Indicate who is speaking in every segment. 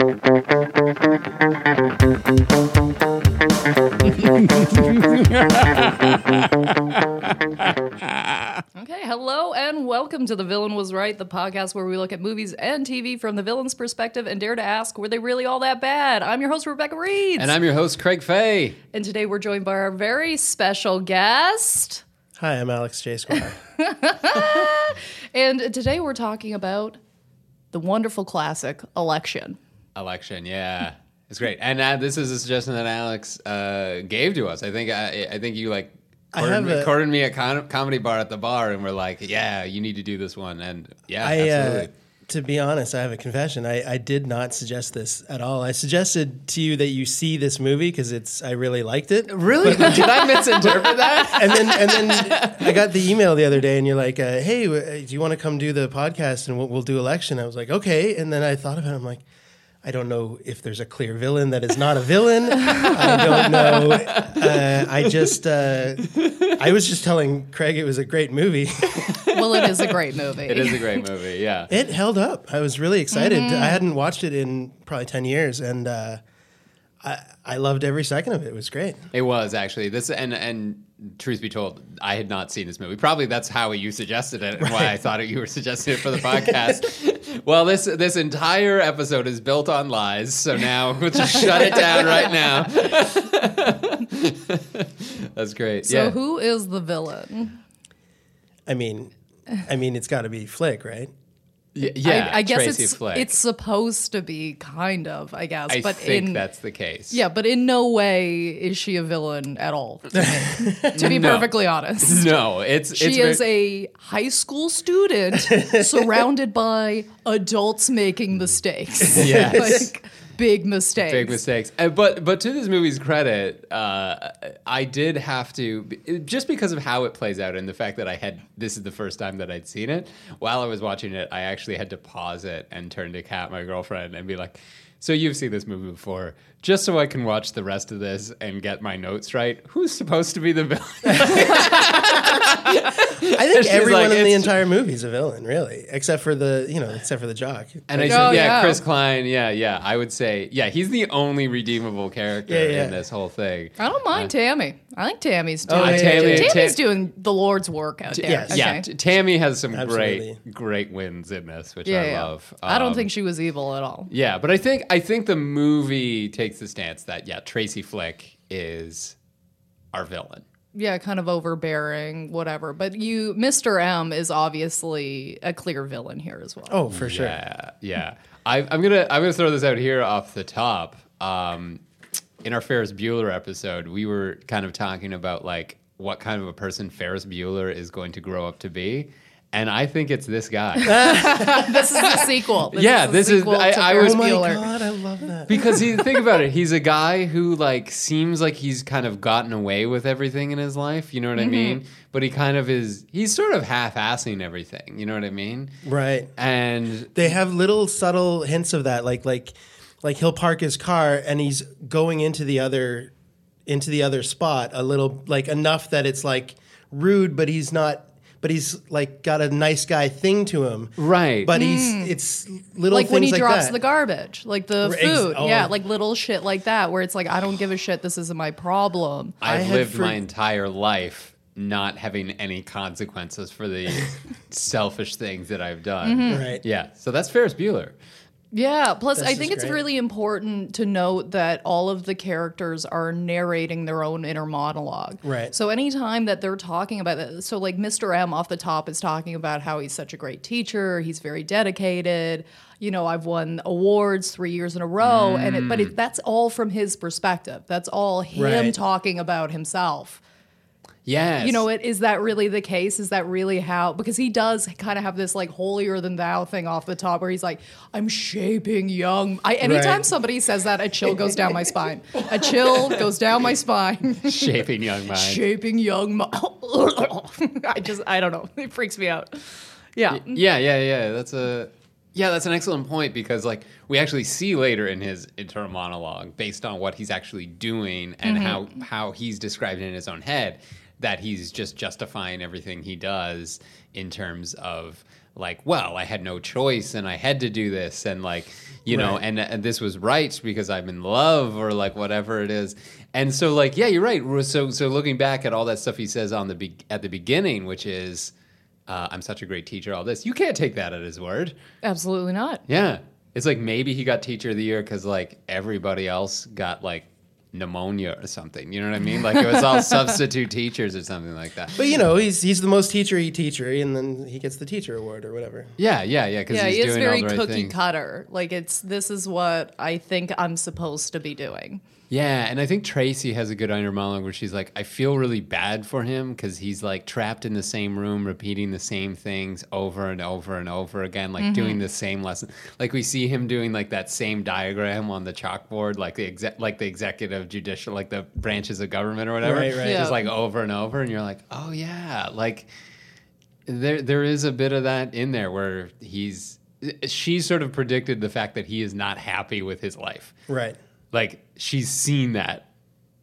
Speaker 1: Okay, hello and welcome to The Villain Was Right, the podcast where we look at movies and TV from the villain's perspective and dare to ask, were they really all that bad? I'm your host, Rebecca Reed.
Speaker 2: And I'm your host, Craig Fay.
Speaker 1: And today we're joined by our very special guest.
Speaker 3: Hi, I'm Alex J. Squire.
Speaker 1: And today we're talking about the wonderful classic, Election.
Speaker 2: Election, yeah. It's great. And uh, this is a suggestion that Alex uh, gave to us. I think I, I think you like cornered
Speaker 3: have
Speaker 2: me,
Speaker 3: a-
Speaker 2: cornered me at con- comedy bar at the bar and we're like, yeah, you need to do this one. And yeah,
Speaker 3: I, uh,
Speaker 2: absolutely.
Speaker 3: to be honest, I have a confession. I, I did not suggest this at all. I suggested to you that you see this movie because it's I really liked it.
Speaker 2: really? Did I misinterpret that?
Speaker 3: And then and then I got the email the other day, and you're like, uh, "Hey, w- do you want to come do the podcast and we'll, we'll do election?" I was like, "Okay." And then I thought about it. I'm like. I don't know if there's a clear villain that is not a villain. I don't know. Uh, I just, uh, I was just telling Craig it was a great movie.
Speaker 1: Well, it is a great movie.
Speaker 2: It is a great movie, yeah.
Speaker 3: It held up. I was really excited.
Speaker 1: Mm-hmm.
Speaker 3: I hadn't watched it in probably ten years, and uh, I I loved every second of it. It was great.
Speaker 2: It was actually this, and and truth be told, I had not seen this movie. Probably that's how you suggested it, and why I thought you were suggesting it for the podcast. well, this this entire episode is built on lies, so now we'll just shut it down right now. that's great.
Speaker 1: So,
Speaker 2: yeah.
Speaker 1: who is the villain?
Speaker 3: I mean, I mean, it's got to be Flick, right?
Speaker 2: Y- yeah,
Speaker 1: I, I guess
Speaker 2: Tracy
Speaker 1: it's
Speaker 2: Flick.
Speaker 1: it's supposed to be kind of, I guess,
Speaker 2: I
Speaker 1: but
Speaker 2: think
Speaker 1: in
Speaker 2: that's the case.
Speaker 1: yeah, but in no way is she a villain at all. To, to be
Speaker 2: No.
Speaker 1: perfectly honest.
Speaker 2: No, it's
Speaker 1: She
Speaker 2: it's
Speaker 1: is
Speaker 2: very-
Speaker 1: a high school student surrounded by adults making mistakes.
Speaker 2: Yes.
Speaker 1: like big mistakes.
Speaker 2: big mistakes. Uh, but but to this movie's credit, uh, I did have to just because of how it plays out and the fact that I had this is the first time that I'd seen it. While I was watching it, I actually had to pause it and turn to Kat, my girlfriend, and be like. So you've seen this movie before, just so I can watch the rest of this and get my notes right. Who's supposed to be the villain?
Speaker 3: I think everyone
Speaker 2: like,
Speaker 3: in the entire movie is a villain, really, except for the you know, except for the jock.
Speaker 2: And I
Speaker 1: Oh,
Speaker 2: yeah,
Speaker 1: yeah.
Speaker 2: Chris Klein, yeah, yeah. I would say, yeah, he's the only redeemable character
Speaker 3: Yeah, yeah.
Speaker 2: in this whole thing.
Speaker 1: I don't mind Tammy. I think Tammy's doing,
Speaker 3: Oh, yeah,
Speaker 2: Tammy-
Speaker 1: Tammy's
Speaker 2: Tam-
Speaker 1: doing the Lord's work out there.
Speaker 3: yes.
Speaker 1: Okay.
Speaker 2: Yeah, Tammy has some
Speaker 3: Absolutely.
Speaker 2: great, great wins in this, which
Speaker 1: Yeah,
Speaker 2: I
Speaker 1: yeah.
Speaker 2: love.
Speaker 1: I don't
Speaker 2: Um,
Speaker 1: think she was evil at all.
Speaker 2: Yeah, but I think I think the movie takes the stance that yeah, Tracy Flick is our villain.
Speaker 1: Yeah, kind of overbearing, whatever. But you, Mr. M, is obviously a clear villain here as well.
Speaker 3: Oh, for sure.
Speaker 2: Yeah, yeah. I, I'm gonna I'm gonna throw this out here off the top. Um, in our Ferris Bueller episode, we were kind of talking about like what kind of a person Ferris Bueller is going to grow up to be. And I think it's this guy.
Speaker 1: this is the sequel. This
Speaker 2: Yeah,
Speaker 1: the
Speaker 2: this is-
Speaker 1: sequel
Speaker 2: I- I was-
Speaker 3: Oh my
Speaker 1: Bueller.
Speaker 3: god, I love that.
Speaker 2: because he think about it he's a guy who like seems like he's kind of gotten away with everything in his life you know what
Speaker 1: Mm-hmm.
Speaker 2: i mean but he kind of is he's sort of half-assing everything you know what i mean
Speaker 3: right.
Speaker 2: and
Speaker 3: They have little subtle hints of that, like like like he'll park his car and he's going into the other into the other spot a little like enough that it's like rude, but he's not. But he's like got a nice guy thing to him,
Speaker 2: Right.
Speaker 3: But he's it's little
Speaker 1: like when he
Speaker 3: like
Speaker 1: drops
Speaker 3: that.
Speaker 1: the garbage, like the
Speaker 3: Ex-
Speaker 1: food.
Speaker 3: oh.
Speaker 1: Yeah, like little shit like that, where it's like, I don't give a shit. This isn't my problem.
Speaker 3: I
Speaker 2: i've
Speaker 3: had
Speaker 2: lived
Speaker 3: for-
Speaker 2: my entire life not having any consequences for the selfish things that i've done
Speaker 1: Mm-hmm.
Speaker 3: Right.
Speaker 2: yeah so that's ferris bueller
Speaker 1: Yeah. Plus,
Speaker 3: This
Speaker 1: I think it's
Speaker 3: great.
Speaker 1: really important to note that all of the characters are narrating their own inner monologue.
Speaker 3: Right.
Speaker 1: So anytime that they're talking about it, so like Mr. M off the top is talking about how he's such a great teacher, he's very dedicated. You know, I've won awards three years in a row, and it, but it, mm. that's all from his perspective. That's all him
Speaker 3: Right.
Speaker 1: talking about himself.
Speaker 2: Yes.
Speaker 1: You know, it is that really the case? Is that really how? Because he does kind of have this like holier than thou thing off the top, where he's like, "I'm shaping young." I, anytime
Speaker 3: Right.
Speaker 1: somebody says that, a chill goes down my spine. A chill goes down my spine.
Speaker 2: shaping young mind.
Speaker 1: shaping young. Mo- I just, I don't know. It freaks me out. Yeah.
Speaker 2: Yeah, yeah, yeah. That's a yeah, that's an excellent point because like we actually see later in his internal monologue, based on what he's actually doing and mm-hmm. how how he's described it in his own head, that he's just justifying everything he does in terms of like, well, I had no choice and I had to do this and like you know and, and this was right because I'm in love or like whatever it is. And so like yeah, you're right. So so looking back at all that stuff he says on the be- at the beginning, which is uh, I'm such a great teacher, all this. You can't take that at his word.
Speaker 1: Absolutely not.
Speaker 2: Yeah. It's like maybe he got teacher of the year because like everybody else got like pneumonia or something. You know what I mean? Like it was all substitute teachers or something like that.
Speaker 3: But you know, he's he's the most teachery teachery, and then he gets the teacher award or whatever.
Speaker 2: Yeah, yeah, yeah. Because
Speaker 1: Yeah,
Speaker 2: he's
Speaker 1: he is
Speaker 2: doing
Speaker 1: very
Speaker 2: all the right
Speaker 1: cookie
Speaker 2: things.
Speaker 1: cutter. Like it's this is what I think I'm supposed to be doing.
Speaker 2: Yeah, and I think Tracy has a good inner monologue where she's like, I feel really bad for him because he's like trapped in the same room, repeating the same things over and over and over again, like doing mm-hmm. the same lesson. Like we see him doing like that same diagram on the chalkboard, like the exec, like the executive, judicial, like the branches of government or whatever,
Speaker 3: Right, right.
Speaker 1: Yeah.
Speaker 2: just like over and over, and you're like, oh yeah, like there there is a bit of that in there where he's she sort of predicted the fact that he is not happy with his life
Speaker 3: Right.
Speaker 2: like she's seen that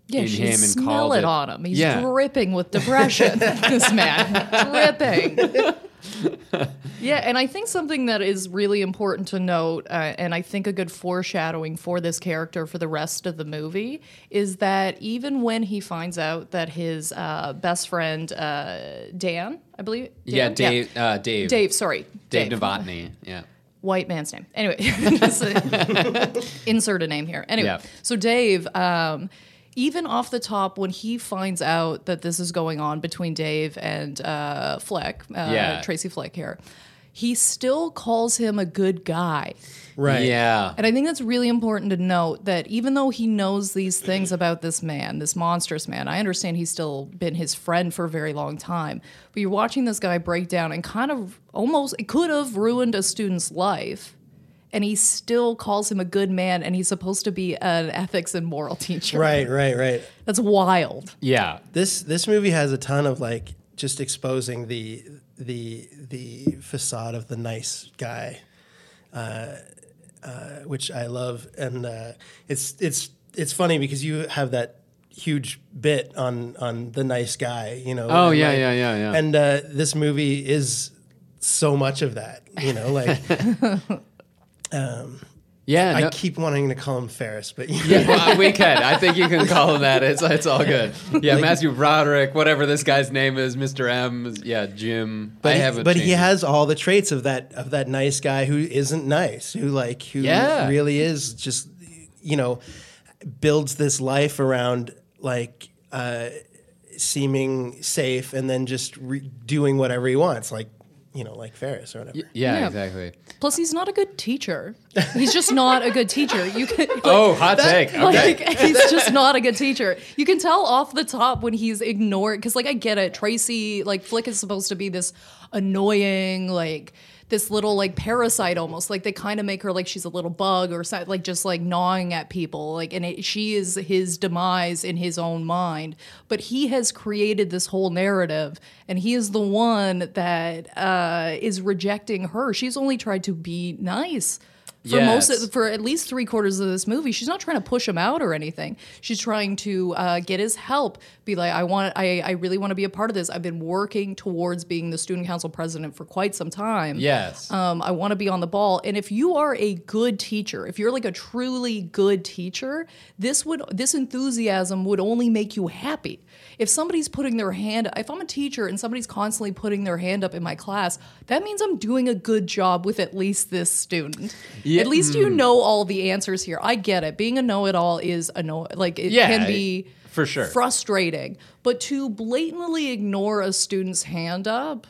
Speaker 1: Yeah,
Speaker 2: in
Speaker 1: she
Speaker 2: him and called
Speaker 1: it
Speaker 2: it-
Speaker 1: on him. He's
Speaker 2: Yeah.
Speaker 1: dripping with depression. this man, dripping. yeah, and I think something that is really important to note, uh, and I think a good foreshadowing for this character for the rest of the movie, is that even when he finds out that his uh, best friend uh, Dan, I believe,
Speaker 2: yeah
Speaker 1: Dan?
Speaker 2: dave uh, dave
Speaker 1: Dave, sorry,
Speaker 2: dave novotny yeah
Speaker 1: white man's name. Anyway, uh, insert a name here. Anyway,
Speaker 2: Yeah.
Speaker 1: so Dave, um, even off the top, when he finds out that this is going on between Dave and uh, Flick, uh,
Speaker 2: Yeah.
Speaker 1: Tracy Flick here, he still calls him a good guy.
Speaker 3: Right.
Speaker 2: yeah
Speaker 1: And I think that's really important to note that even though he knows these things about this man, this monstrous man, I understand he's still been his friend for a very long time. But you're watching this guy break down and kind of almost, it could have ruined a student's life. And he still calls him a good man, and he's supposed to be an ethics and moral teacher.
Speaker 3: Right. Right. Right.
Speaker 1: That's wild.
Speaker 2: yeah
Speaker 3: This this movie has a ton of like just exposing the the the facade of the nice guy, uh, uh, which I love, and uh, it's it's it's funny because you have that huge bit on on the nice guy, you know.
Speaker 2: Oh,
Speaker 3: and,
Speaker 2: yeah,
Speaker 3: like-
Speaker 2: yeah, yeah, yeah.
Speaker 3: And uh, this movie is so much of that, you know. Like
Speaker 2: yeah
Speaker 3: I
Speaker 2: no-
Speaker 3: keep wanting to call him Ferris, but
Speaker 2: yeah, well, we can. I think you can call him that. It's it's all good. Yeah, Matthew Broderick, whatever this guy's name is, Mr. M. Yeah, Jim.
Speaker 3: But
Speaker 2: I
Speaker 3: he,
Speaker 2: haven't.
Speaker 3: but he has all the traits of that of that nice guy who isn't nice, who like who
Speaker 2: Yeah.
Speaker 3: really is just you know builds this life around like uh, seeming safe and then just re- doing whatever he wants, like you know, like Ferris or whatever.
Speaker 2: Yeah,
Speaker 1: Yeah.
Speaker 2: exactly.
Speaker 1: Plus, he's not a good teacher. He's just not a good teacher. You can, like,
Speaker 2: Oh, hot take. Okay.
Speaker 1: Like he's just not a good teacher. You can tell off the top when he's ignored because, like, I get it. Tracy, like, Flick is supposed to be this annoying, like, this little like parasite almost. Like they kind of make her like she's a little bug or something, like just like gnawing at people. Like, and it, she is his demise in his own mind. But he has created this whole narrative, and he is the one that uh, is rejecting her. She's only tried to be nice for most of, for at least three quarters of this movie she's not trying to push him out or anything she's trying to uh, get his help be like i want I, I really want to be a part of this i've been working towards being the student council president for quite some time
Speaker 2: Yes.
Speaker 1: um, I want to be on the ball. And if you are a good teacher, if you're like a truly good teacher, this would this enthusiasm would only make you happy. If somebody's putting their hand, if I'm a teacher and somebody's constantly putting their hand up in my class, that means I'm doing a good job with at least this student.
Speaker 2: Yeah,
Speaker 1: At least you mm. know all the answers here. I get it. Being a know-it-all is a know like it
Speaker 2: Yeah,
Speaker 1: can be
Speaker 2: for sure.
Speaker 1: frustrating. But to blatantly ignore a student's hand up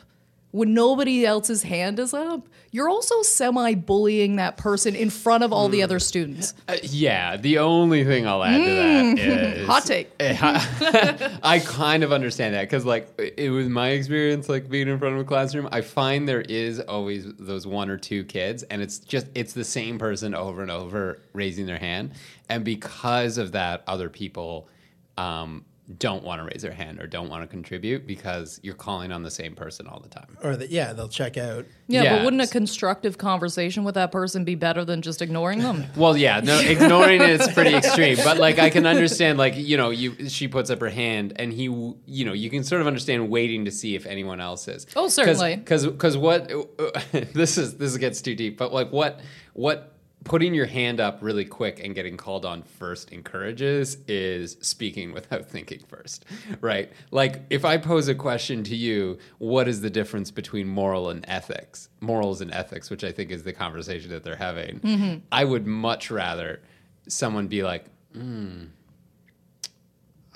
Speaker 1: when nobody else's hand is up, you're also semi bullying that person in front of all the other students.
Speaker 2: Uh, yeah, the only thing I'll add to that is
Speaker 1: Mm. Hot take.
Speaker 2: I kind of understand that because, like, it was my experience, like being in front of a classroom. I find there is always those one or two kids, and it's just it's the same person over and over raising their hand, and because of that, other people um, don't want to raise their hand or don't want to contribute because you're calling on the same person all the time.
Speaker 3: Or that, yeah, they'll check out.
Speaker 1: Yeah,
Speaker 2: Yeah.
Speaker 1: but wouldn't a constructive conversation with that person be better than just ignoring them?
Speaker 2: Well, yeah, no, ignoring it is pretty extreme, but like I can understand, like you know, you she puts up her hand, and he, you know, you can sort of understand waiting to see if anyone else is.
Speaker 1: Oh, certainly.
Speaker 2: because because what this is this gets too deep, but like what what putting your hand up really quick and getting called on first encourages is speaking without thinking first, right? Like if I pose a question to you, what is the difference between moral and ethics? Morals and ethics, which I think is the conversation that they're having. I would much rather someone be like, hmm,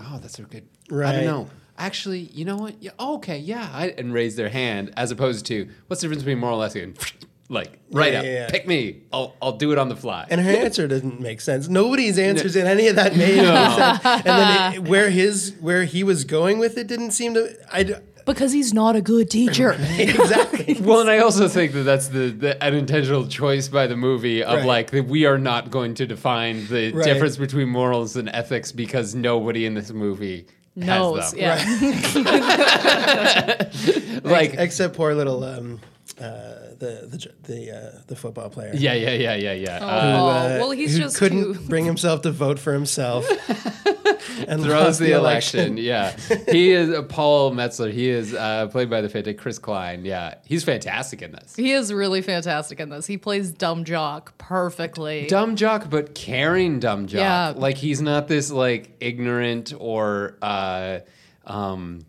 Speaker 2: oh, that's a good.
Speaker 3: Right.
Speaker 2: I don't know. Actually, you know what? Yeah, oh, okay, yeah, I, and raise their hand as opposed to what's the difference between moral and ethics? And like right
Speaker 3: Yeah,
Speaker 2: up,
Speaker 3: yeah, yeah.
Speaker 2: pick me. I'll I'll do it on the fly.
Speaker 3: And her answer doesn't make sense. Nobody's answers in any of that made any sense. And then it, where his where he was going with it didn't seem to. I d-
Speaker 1: Because he's not a good teacher.
Speaker 3: exactly.
Speaker 2: Well, and I also think that that's the, the an intentional choice by the movie of
Speaker 3: Right.
Speaker 2: like that we are not going to define the
Speaker 3: Right.
Speaker 2: difference between morals and ethics because nobody in this movie
Speaker 1: Knows,
Speaker 2: has them.
Speaker 1: yeah.
Speaker 2: Like
Speaker 3: except poor little um, uh, the the the uh, the football player.
Speaker 2: yeah, yeah, yeah, yeah, yeah.
Speaker 1: Oh,
Speaker 2: Uh,
Speaker 3: Uh,
Speaker 1: well, he's
Speaker 3: who
Speaker 1: just
Speaker 3: couldn't
Speaker 1: too-
Speaker 3: bring himself to vote for himself and
Speaker 2: throws
Speaker 3: lost
Speaker 2: the, election. Yeah, he is uh, Paul Metzler. He is uh, played by the fantastic Chris Klein. Yeah, he's fantastic in this.
Speaker 1: He is really fantastic in this. He plays dumb jock perfectly.
Speaker 2: dumb jock, but caring dumb jock.
Speaker 1: Yeah.
Speaker 2: Like he's not this like ignorant or uh, um,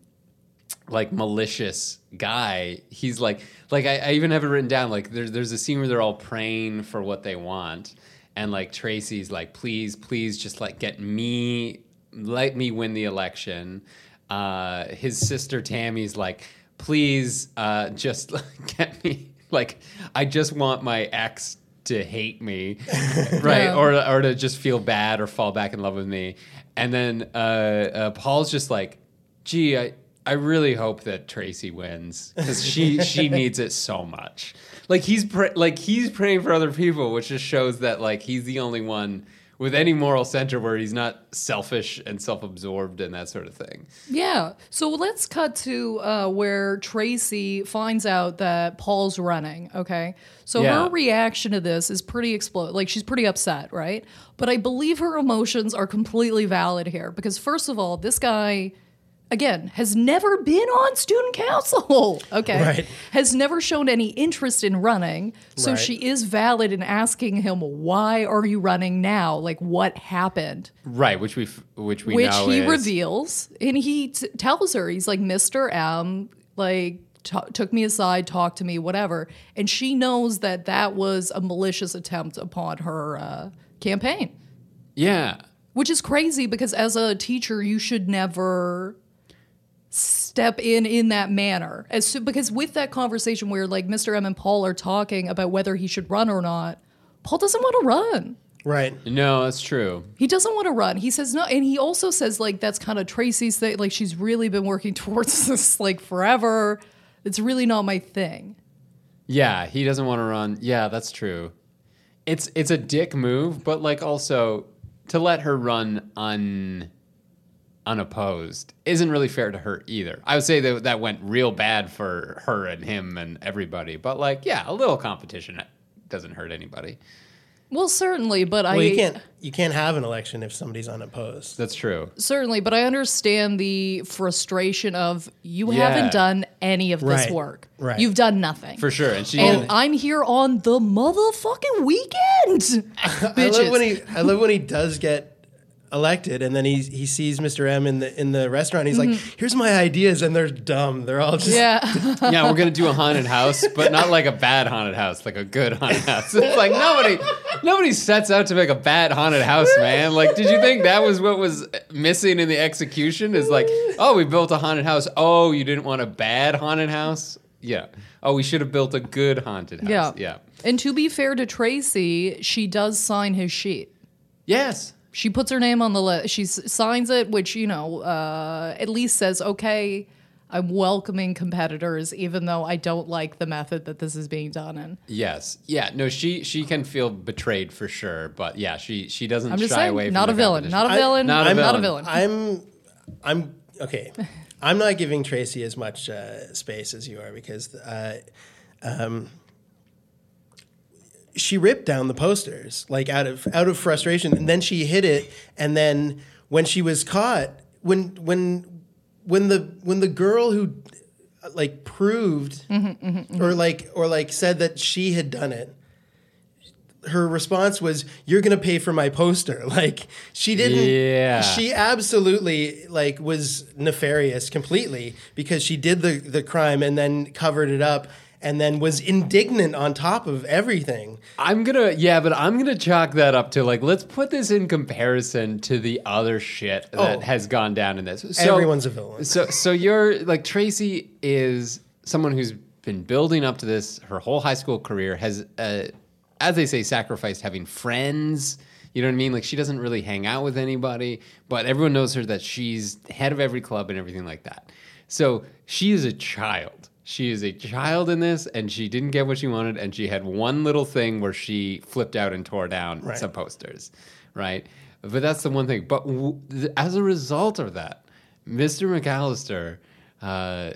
Speaker 2: like malicious guy. He's like like I, I even have it written down. Like there's there's a scene where they're all praying for what they want, and like Tracy's like, please, please, just like get me, let me win the election. Uh, his sister Tammy's like, please, uh, just get me. Like I just want my ex to hate me, right?
Speaker 1: Yeah.
Speaker 2: Or or to just feel bad or fall back in love with me. And then uh, uh, Paul's just like, gee, I, I really hope that Tracy wins because she she needs it so much. Like he's pr- like he's praying for other people, which just shows that like he's the only one with any moral center where he's not selfish and self-absorbed and that sort of thing.
Speaker 1: Yeah. So let's cut to uh, where Tracy finds out that Paul's running. Okay. So
Speaker 2: Yeah.
Speaker 1: her reaction to this is pretty explode. Like she's pretty upset, right? But I believe her emotions are completely valid here because first of all, this guy. Again, has never been on student council. Okay.
Speaker 3: Right.
Speaker 1: Has never shown any interest in running. So
Speaker 3: Right.
Speaker 1: she is valid in asking him, why are you running now? Like, what happened?
Speaker 2: Right, which we which we
Speaker 1: which he
Speaker 2: is,
Speaker 1: reveals and he t- tells her he's like mr m like t- took me aside talked to me whatever and she knows that that was a malicious attempt upon her uh, campaign
Speaker 2: Yeah.
Speaker 1: which is crazy because as a teacher you should never step in in that manner as so, because with that conversation where like mr m and paul are talking about whether he should run or not paul doesn't want to run
Speaker 3: Right.
Speaker 2: No, that's true.
Speaker 1: he doesn't want to run. He says no, and he also says like that's kind of Tracy's thing. Like she's really been working towards this like forever. It's really not my thing.
Speaker 2: Yeah, he doesn't want to run. Yeah, that's true. It's it's a dick move, but like also to let her run un unopposed isn't really fair to her either. I would say that that went real bad for her and him and everybody. But like, yeah, a little competition doesn't hurt anybody.
Speaker 1: Well, certainly, but I
Speaker 3: you can't you can't have an election if somebody's unopposed.
Speaker 2: That's true.
Speaker 1: certainly, but I understand the frustration of you
Speaker 2: Yeah.
Speaker 1: haven't done any of this
Speaker 3: Right,
Speaker 1: work.
Speaker 3: right.
Speaker 1: You've done nothing.
Speaker 2: For sure. And she
Speaker 1: and I'm here on the motherfucking weekend.
Speaker 3: I love when he I love when he does get elected and then he he sees Mr. M in the in the restaurant. He's like, mm-hmm. "Here's my ideas," and they're dumb. They're all just
Speaker 1: yeah.
Speaker 2: yeah, we're gonna do a haunted house, but not like a bad haunted house, like a good haunted house. It's like nobody, nobody sets out to make a bad haunted house, man. Like, did you think that was what was missing in the execution? Is like, oh, we built a haunted house. Oh, you didn't want a bad haunted house? Yeah. Oh, we should have built a good haunted house.
Speaker 1: Yeah.
Speaker 2: Yeah.
Speaker 1: And to be fair to Tracy, she does sign his sheet.
Speaker 2: Yes.
Speaker 1: She puts her name on the list. She s- signs it, which, you know, uh, at least says, okay, I'm welcoming competitors, even though I don't like the method that this is being done in.
Speaker 2: Yes. Yeah. No, she she can feel betrayed for sure, but yeah, she she doesn't
Speaker 1: I'm just
Speaker 2: shy away
Speaker 1: saying,
Speaker 2: from
Speaker 1: not
Speaker 2: the
Speaker 1: a villain.
Speaker 2: competition.
Speaker 1: Not a villain.
Speaker 2: Not a
Speaker 1: I'm not a
Speaker 2: villain.
Speaker 1: villain.
Speaker 3: I'm, I'm okay. I'm not giving Tracy as much uh, space as you are because uh, um, she ripped down the posters like out of out of frustration, and then she hid it. And then when she was caught, when when when the when the girl who like proved mm-hmm, mm-hmm, mm-hmm. or like or like said that she had done it her response was you're going to pay for my poster like she didn't
Speaker 2: Yeah.
Speaker 3: she absolutely like was nefarious completely because she did the the crime and then covered it up and then was indignant on top of everything
Speaker 2: I'm gonna yeah, but I'm gonna chalk that up to like let's put this in comparison to the other shit that
Speaker 3: Oh.
Speaker 2: has gone down in this. So,
Speaker 3: Everyone's a villain.
Speaker 2: So so you're like Tracy is someone who's been building up to this her whole high school career has uh, as they say sacrificed having friends. You know what I mean? Like she doesn't really hang out with anybody, but everyone knows her that she's head of every club and everything like that. So she is a child. She is a child in this, and she didn't get what she wanted, and she had one little thing where she flipped out and tore down
Speaker 3: Right.
Speaker 2: some posters, right? But that's the one thing. But w- th- as a result of that, Mr. McAllister uh,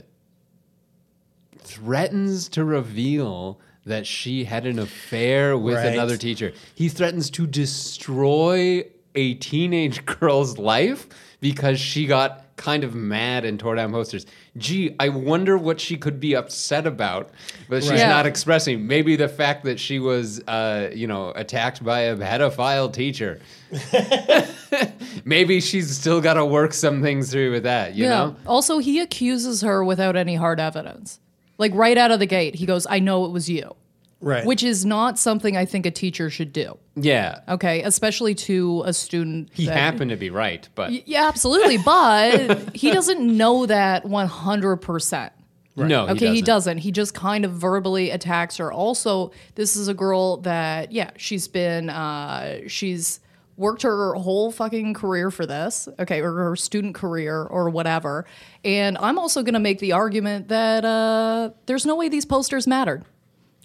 Speaker 2: threatens to reveal that she had an affair with
Speaker 3: Right.
Speaker 2: another teacher. He threatens to destroy a teenage girl's life because she got kind of mad and tore down posters. Gee, I wonder what she could be upset about, but she's
Speaker 1: Right. Yeah.
Speaker 2: not expressing. Maybe the fact that she was, uh, you know, attacked by a pedophile teacher. Maybe she's still got to work some things through with that, you know?
Speaker 1: Also, he accuses her without any hard evidence. Like right out of the gate, he goes, I know it was you.
Speaker 3: Right
Speaker 1: Which is not something I think a teacher should do.
Speaker 2: Yeah.
Speaker 1: Okay. Especially to a student.
Speaker 2: He
Speaker 1: that-
Speaker 2: happened to be right, but
Speaker 1: Yeah, absolutely. But he doesn't know that 100%.
Speaker 2: no, he
Speaker 1: Okay,
Speaker 2: doesn't.
Speaker 1: he doesn't. He just kind of verbally attacks her. Also, this is a girl that, yeah, she's been, uh, she's worked her whole fucking career for this, okay, or her student career or whatever. And I'm also going to make the argument that uh, there's no way these posters mattered.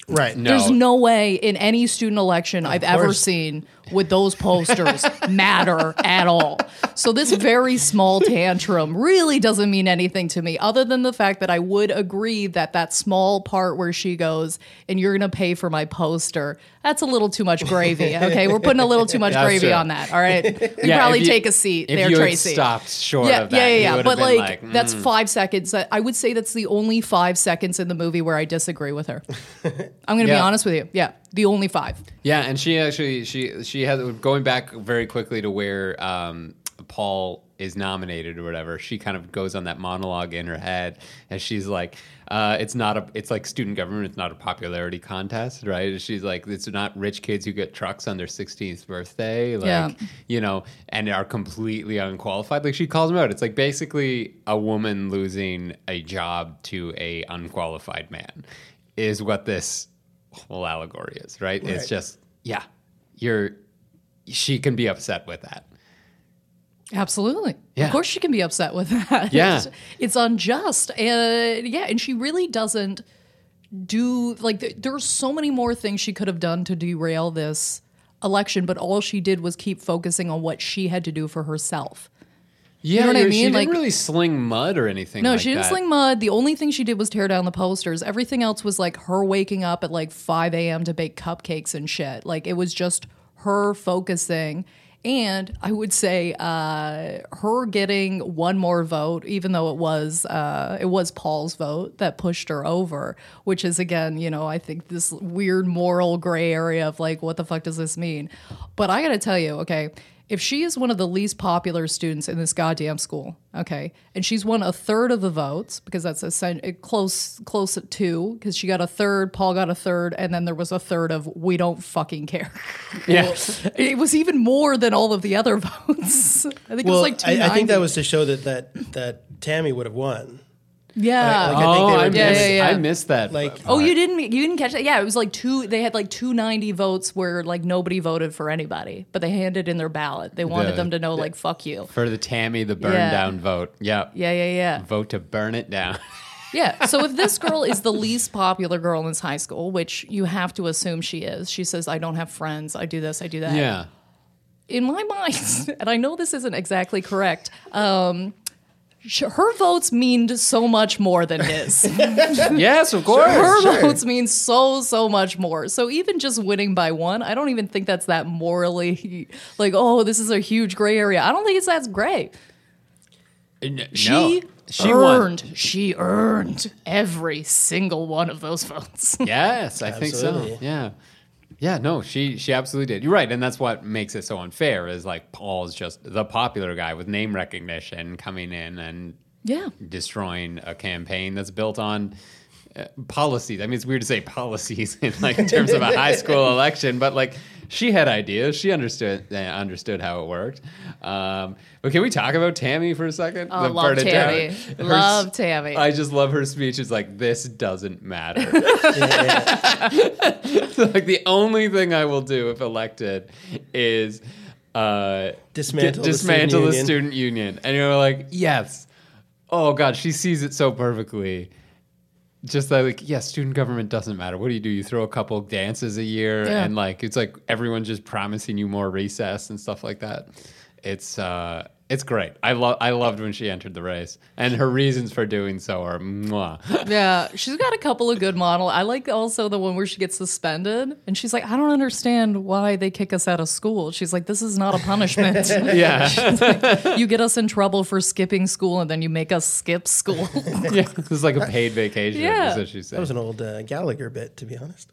Speaker 3: Right
Speaker 2: No.
Speaker 1: There's no way in any student election I've ever seen would those posters matter at all. So this very small tantrum really doesn't mean anything to me other than the fact that I would agree that that small part where she goes and you're going to pay for my poster, that's a little too much gravy. Okay, we're putting a little too much
Speaker 2: That's
Speaker 1: gravy
Speaker 2: true.
Speaker 1: on that. All right. You
Speaker 2: Yeah,
Speaker 1: probably
Speaker 2: you-
Speaker 1: take a seat
Speaker 2: if
Speaker 1: there, Tracy.
Speaker 2: stopped short
Speaker 1: yeah,
Speaker 2: of that,
Speaker 1: yeah, yeah, yeah. But like,
Speaker 2: like, mm.
Speaker 1: that's five seconds. I would say that's the only five seconds in the movie where I disagree with her. I'm going to be honest with you. Yeah, the only five.
Speaker 2: Yeah, and she actually she she has going back very quickly to where um, Paul is nominated or whatever. She kind of goes on that monologue in her head, and she's like, uh, "It's not a it's like student government. It's not a popularity contest, right?" She's like, "It's not rich kids who get trucks on their 16th birthday, like
Speaker 1: Yeah.
Speaker 2: you know, and are completely unqualified." Like she calls them out. It's like basically a woman losing a job to a unqualified man is what this whole allegory is, right? It's just yeah, you're she can be upset with that.
Speaker 1: Absolutely.
Speaker 2: Yeah.
Speaker 1: Of course she can be upset with that.
Speaker 2: Yeah.
Speaker 1: It's, it's unjust. And yeah, and she really doesn't do like th- there's so many more things she could have done to derail this election, but all she did was keep focusing on what she had to do for herself.
Speaker 2: Yeah,
Speaker 1: know what I
Speaker 2: you're- She
Speaker 1: mean?
Speaker 2: didn't
Speaker 1: Like-
Speaker 2: really sling mud or anything.
Speaker 1: No,
Speaker 2: like
Speaker 1: she didn't
Speaker 2: that.
Speaker 1: sling mud. The only thing she did was tear down the posters. Everything else was like her waking up at like 5 a.m. to bake cupcakes and shit. Like it was just her focusing. And I would say uh, her getting one more vote, even though it was uh, it was Paul's vote that pushed her over, which is again, you know, I think this weird moral gray area of like, what the fuck does this mean? But I got to tell you, okay, if she is one of the least popular students in this goddamn school, okay, and she's won a third of the votes because that's a eh, close close at two because she got a third, Paul got a third, and then there was a third of we don't fucking care.
Speaker 2: Yeah.
Speaker 1: it was even more than all of the other votes. I think it was like two.
Speaker 3: I, I think that was to show that that that tammy would have won
Speaker 1: Yeah.
Speaker 3: Like, I think they
Speaker 2: oh,
Speaker 3: were
Speaker 2: I
Speaker 1: Yeah,
Speaker 2: missed,
Speaker 1: yeah, yeah.
Speaker 2: I missed that.
Speaker 3: Like-
Speaker 1: Oh, you didn't you didn't catch that? Yeah, it was like two. They had like two ninety votes where like nobody voted for anybody, but they handed in their ballot. They wanted
Speaker 2: The-
Speaker 1: them to know like fuck you.
Speaker 2: for the Tammy the burn
Speaker 1: Yeah.
Speaker 2: down vote. Yep.
Speaker 1: Yeah, yeah, yeah,
Speaker 2: Vote to burn it down.
Speaker 1: yeah. So if this girl is the least popular girl in this high school, which you have to assume she is, she says, "I don't have friends. I do this. I do that."
Speaker 2: yeah.
Speaker 1: in my mind, and I know this isn't exactly correct. Um, sh- her votes mean so much more than his.
Speaker 2: Yes, of course.
Speaker 1: her votes mean so so much more. So even just winning by one, I don't even think that's that morally like. Oh, this is a huge gray area. I don't think it's that gray.
Speaker 2: Uh, n-
Speaker 1: She
Speaker 2: no. She won.
Speaker 1: earned. She earned every single one of those votes.
Speaker 2: Yes, I think so. Yeah. Yeah, no, she she absolutely did. You're right, and that's what makes it so unfair. Is like Paul's just the popular guy with name recognition coming in and
Speaker 1: yeah.
Speaker 2: destroying a campaign that's built on uh, policies. I mean, it's weird to say policies in like in terms of a high school election, but like she had ideas. She understood uh, understood how it worked. Um, but can we talk about Tammy for a second?
Speaker 1: Oh,
Speaker 2: The
Speaker 1: love
Speaker 2: burn it?
Speaker 1: Tammy.
Speaker 2: Her
Speaker 1: Love Tammy.
Speaker 2: I just love her speech. It's like this doesn't matter. like the only thing I will do if elected is uh,
Speaker 3: Dismantle
Speaker 2: di-
Speaker 3: the
Speaker 2: dismantle
Speaker 3: student
Speaker 2: the
Speaker 3: union.
Speaker 2: student union, and you're like, yes. Oh God, she sees it so perfectly. Just like, yeah, student government doesn't matter. What do you do? You throw a couple dances a year,
Speaker 1: Yeah.
Speaker 2: and like, it's like everyone just promising you more recess and stuff like that. It's uh, it's great. I love I loved when she entered the race, and her reasons for doing so are mwah.
Speaker 1: Yeah, she's got a couple of good model. I like also the one where she gets suspended and she's like, I don't understand why they kick us out of school. She's like, this is not a punishment.
Speaker 2: yeah,
Speaker 1: you get us in trouble for skipping school and then you make us skip school.
Speaker 2: yeah. This is like a paid vacation.
Speaker 1: Yeah.
Speaker 2: is what she said.
Speaker 3: That was an old uh, Gallagher bit, to be honest.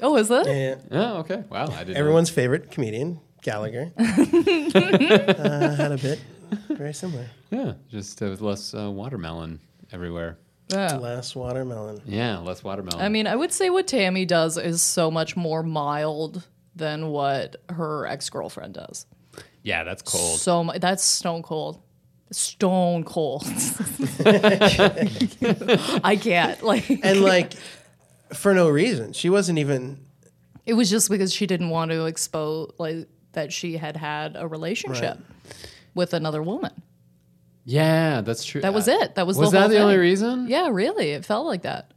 Speaker 1: oh, is it?
Speaker 3: Yeah.
Speaker 2: Oh, okay. Wow, I didn't. know.
Speaker 3: Everyone's favorite comedian, Gallagher, uh, had a bit very similar.
Speaker 2: Yeah, just uh, with less uh, watermelon everywhere.
Speaker 1: Yeah.
Speaker 3: Last watermelon.
Speaker 2: Yeah, less watermelon.
Speaker 1: I mean, I would say what Tammy does is so much more mild than what her ex girlfriend does.
Speaker 2: yeah, that's cold.
Speaker 1: So mu- that's stone cold. Stone cold. I can't. Like
Speaker 3: And like, for no reason. She wasn't even.
Speaker 1: It was just because she didn't want to expose like that she had had a relationship with another woman.
Speaker 2: yeah, that's true.
Speaker 1: That was it. That was,
Speaker 2: Was
Speaker 1: the
Speaker 2: that the only reason?
Speaker 1: Yeah, really. It felt like that.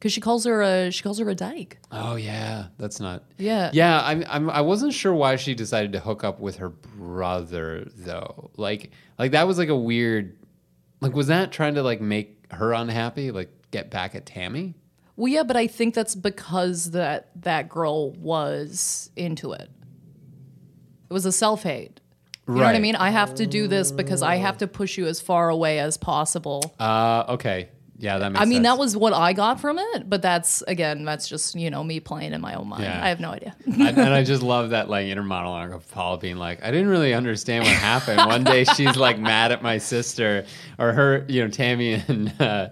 Speaker 1: Cuz she calls her a she calls her a dyke.
Speaker 2: Oh yeah, that's not.
Speaker 1: Yeah.
Speaker 2: Yeah, I'm, I'm. I wasn't sure why she decided to hook up with her brother though. Like, like that was like a weird. Like, was that trying to like make her unhappy? Like, get back at Tammy?
Speaker 1: Well, yeah, but I think that's because that that girl was into it. It was a self-hate. You know what I
Speaker 2: Right.
Speaker 1: mean? I have to do this because I have to push you as far away as possible.
Speaker 2: Uh, okay. Yeah, that makes.
Speaker 1: I mean,
Speaker 2: sense.
Speaker 1: that was what I got from it, but that's again, that's just you know me playing in my own mind.
Speaker 2: Yeah.
Speaker 1: I have no idea.
Speaker 2: I, and I just love that like inner monologue of Paul being like, I didn't really understand what happened. One day she's like mad at my sister, or her, you know, Tammy and uh,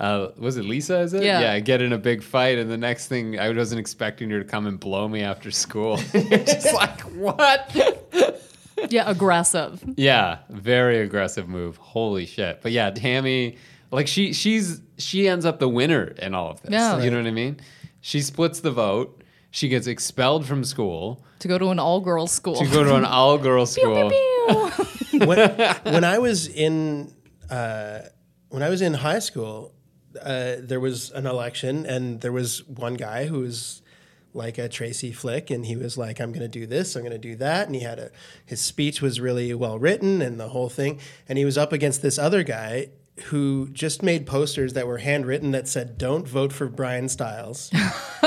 Speaker 2: uh, was it Lisa? Is it?
Speaker 1: Yeah.
Speaker 2: Yeah. Get in a big fight, and the next thing I wasn't expecting her to come and blow me after school. You're just like what?
Speaker 1: Yeah, aggressive.
Speaker 2: Yeah, very aggressive move. Holy shit! But yeah, Tammy, like she she's she ends up the winner in all of this.
Speaker 1: Yeah.
Speaker 2: you know what I mean? She splits the vote. She gets expelled from school
Speaker 1: To go to an all-girls school.
Speaker 2: to go to an all girls school.
Speaker 3: when, when I was in uh, when I was in high school, uh, there was an election, and there was one guy who was like a Tracy Flick, and he was like, "I'm going to do this, I'm going to do that," and he had a his speech was really well written and the whole thing, and he was up against this other guy who just made posters that were handwritten that said "Don't vote for Brian Stiles."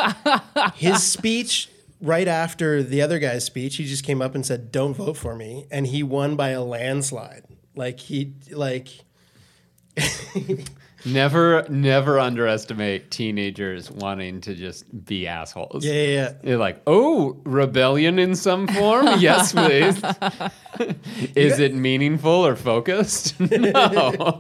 Speaker 3: his speech right after the other guy's speech, he just came up and said, "Don't vote for me," and he won by a landslide. Like he like
Speaker 2: Never, never underestimate teenagers wanting to just be assholes.
Speaker 3: yeah yeah. yeah.
Speaker 2: You're like, oh, rebellion in some form? yes, please. Is it meaningful or focused? no.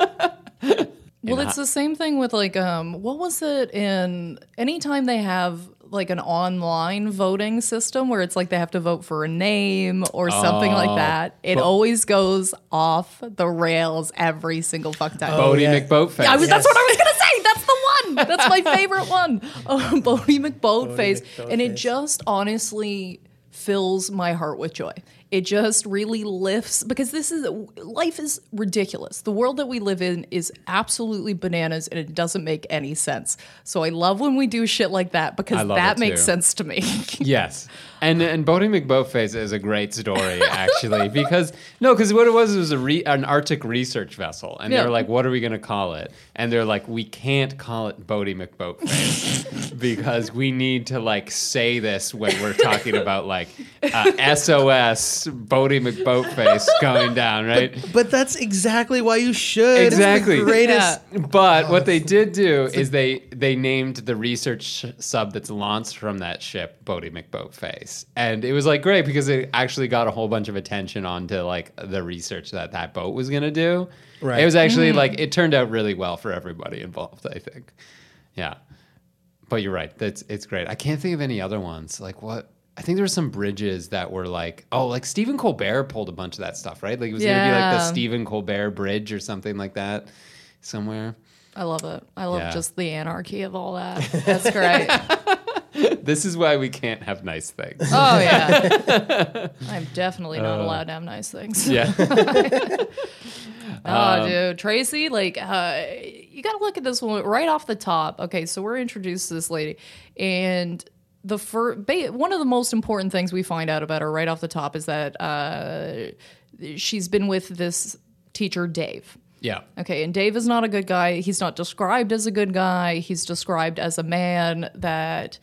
Speaker 1: Well, it's the same thing with like um what was it in anytime they have like an online voting system where it's like they have to vote for a name or something like
Speaker 2: Oh.
Speaker 1: that. It always goes off the rails every single fuck time.
Speaker 2: Boaty oh,
Speaker 3: yeah.
Speaker 2: McBoatface.
Speaker 1: Yeah, I was, That's what I was gonna say. That's the one. That's my favorite one. Oh, Boaty McBoatface, and it just honestly fills my heart with joy. It just really lifts because this is life is ridiculous. The world that we live in is absolutely bananas, and it doesn't make any sense. So I love when we do shit like that because that makes
Speaker 2: too.
Speaker 1: sense to me.
Speaker 2: Yes. And and Boaty McBoatface is a great story actually because no because what it was it was a re, an Arctic research vessel and
Speaker 1: Yeah.
Speaker 2: they're like what are we gonna call it and they're like we can't call it Boaty McBoatface because we need to like say this when we're talking about like uh, SOS Boaty McBoatface going down right
Speaker 3: But that's exactly why you should. It's the
Speaker 2: Exactly.
Speaker 3: greatest.
Speaker 2: But what they oh, did do is they they named the research sub that's launched from that ship Boaty McBoatface, and it was like great because it actually got a whole bunch of attention onto like the research that that boat was gonna do.
Speaker 3: Right.
Speaker 2: It was actually mm. like it turned out really well for everybody involved. I think. Yeah. But you're right. That's it's great. I can't think of any other ones. Like what? I think there were some bridges that were like, oh, like Stephen Colbert pulled a bunch of that stuff, right? Like it was gonna be like the Stephen Colbert Bridge or something like that, somewhere.
Speaker 1: I love it. I love
Speaker 2: Yeah.
Speaker 1: just the anarchy of all that. That's great.
Speaker 2: This is why we can't have nice things.
Speaker 1: Oh yeah, I'm definitely not allowed to have nice things.
Speaker 2: yeah.
Speaker 1: Oh, dude, Tracy, like, uh, you got to look at this one right off the top. Okay, so we're introduced to this lady, and the fir- ba- one of the most important things we find out about her right off the top is that uh, she's been with this teacher, Dave.
Speaker 2: Yeah.
Speaker 1: Okay, and Dave is not a good guy. He's not described as a good guy. He's described as a man that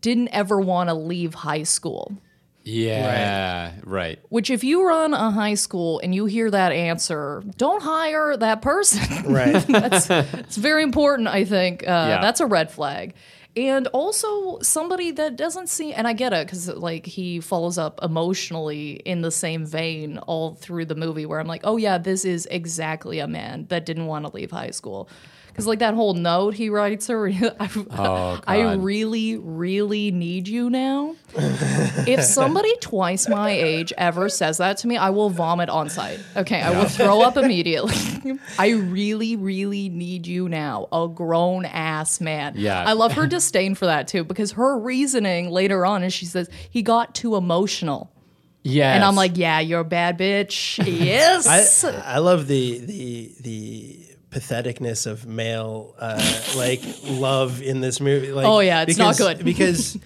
Speaker 1: didn't ever want to leave high school.
Speaker 2: Yeah. Right.
Speaker 1: Which, if you run a high school and you hear that answer, don't hire that person.
Speaker 3: Right.
Speaker 1: that's it's very important. I think uh,
Speaker 2: Yeah.
Speaker 1: that's a red flag. And also somebody that doesn't seem, and I get it because like he follows up emotionally in the same vein all through the movie, where I'm like, oh yeah, this is exactly a man that didn't want to leave high school. Because like that whole note he writes her, I,
Speaker 2: Oh,
Speaker 1: I really, really need you now. if somebody twice my age ever says that to me, I will vomit on sight. Okay, I will throw up immediately. I really, really need you now. A grown ass man.
Speaker 2: Yeah.
Speaker 1: I love her disdain for that too, because her reasoning later on is she says, he got too emotional.
Speaker 2: Yeah.
Speaker 1: And I'm like, yeah, you're a bad bitch. Yes.
Speaker 3: I, I love the the the patheticness of male uh, like love in this movie. Like,
Speaker 1: Oh, yeah, it's not good.
Speaker 3: because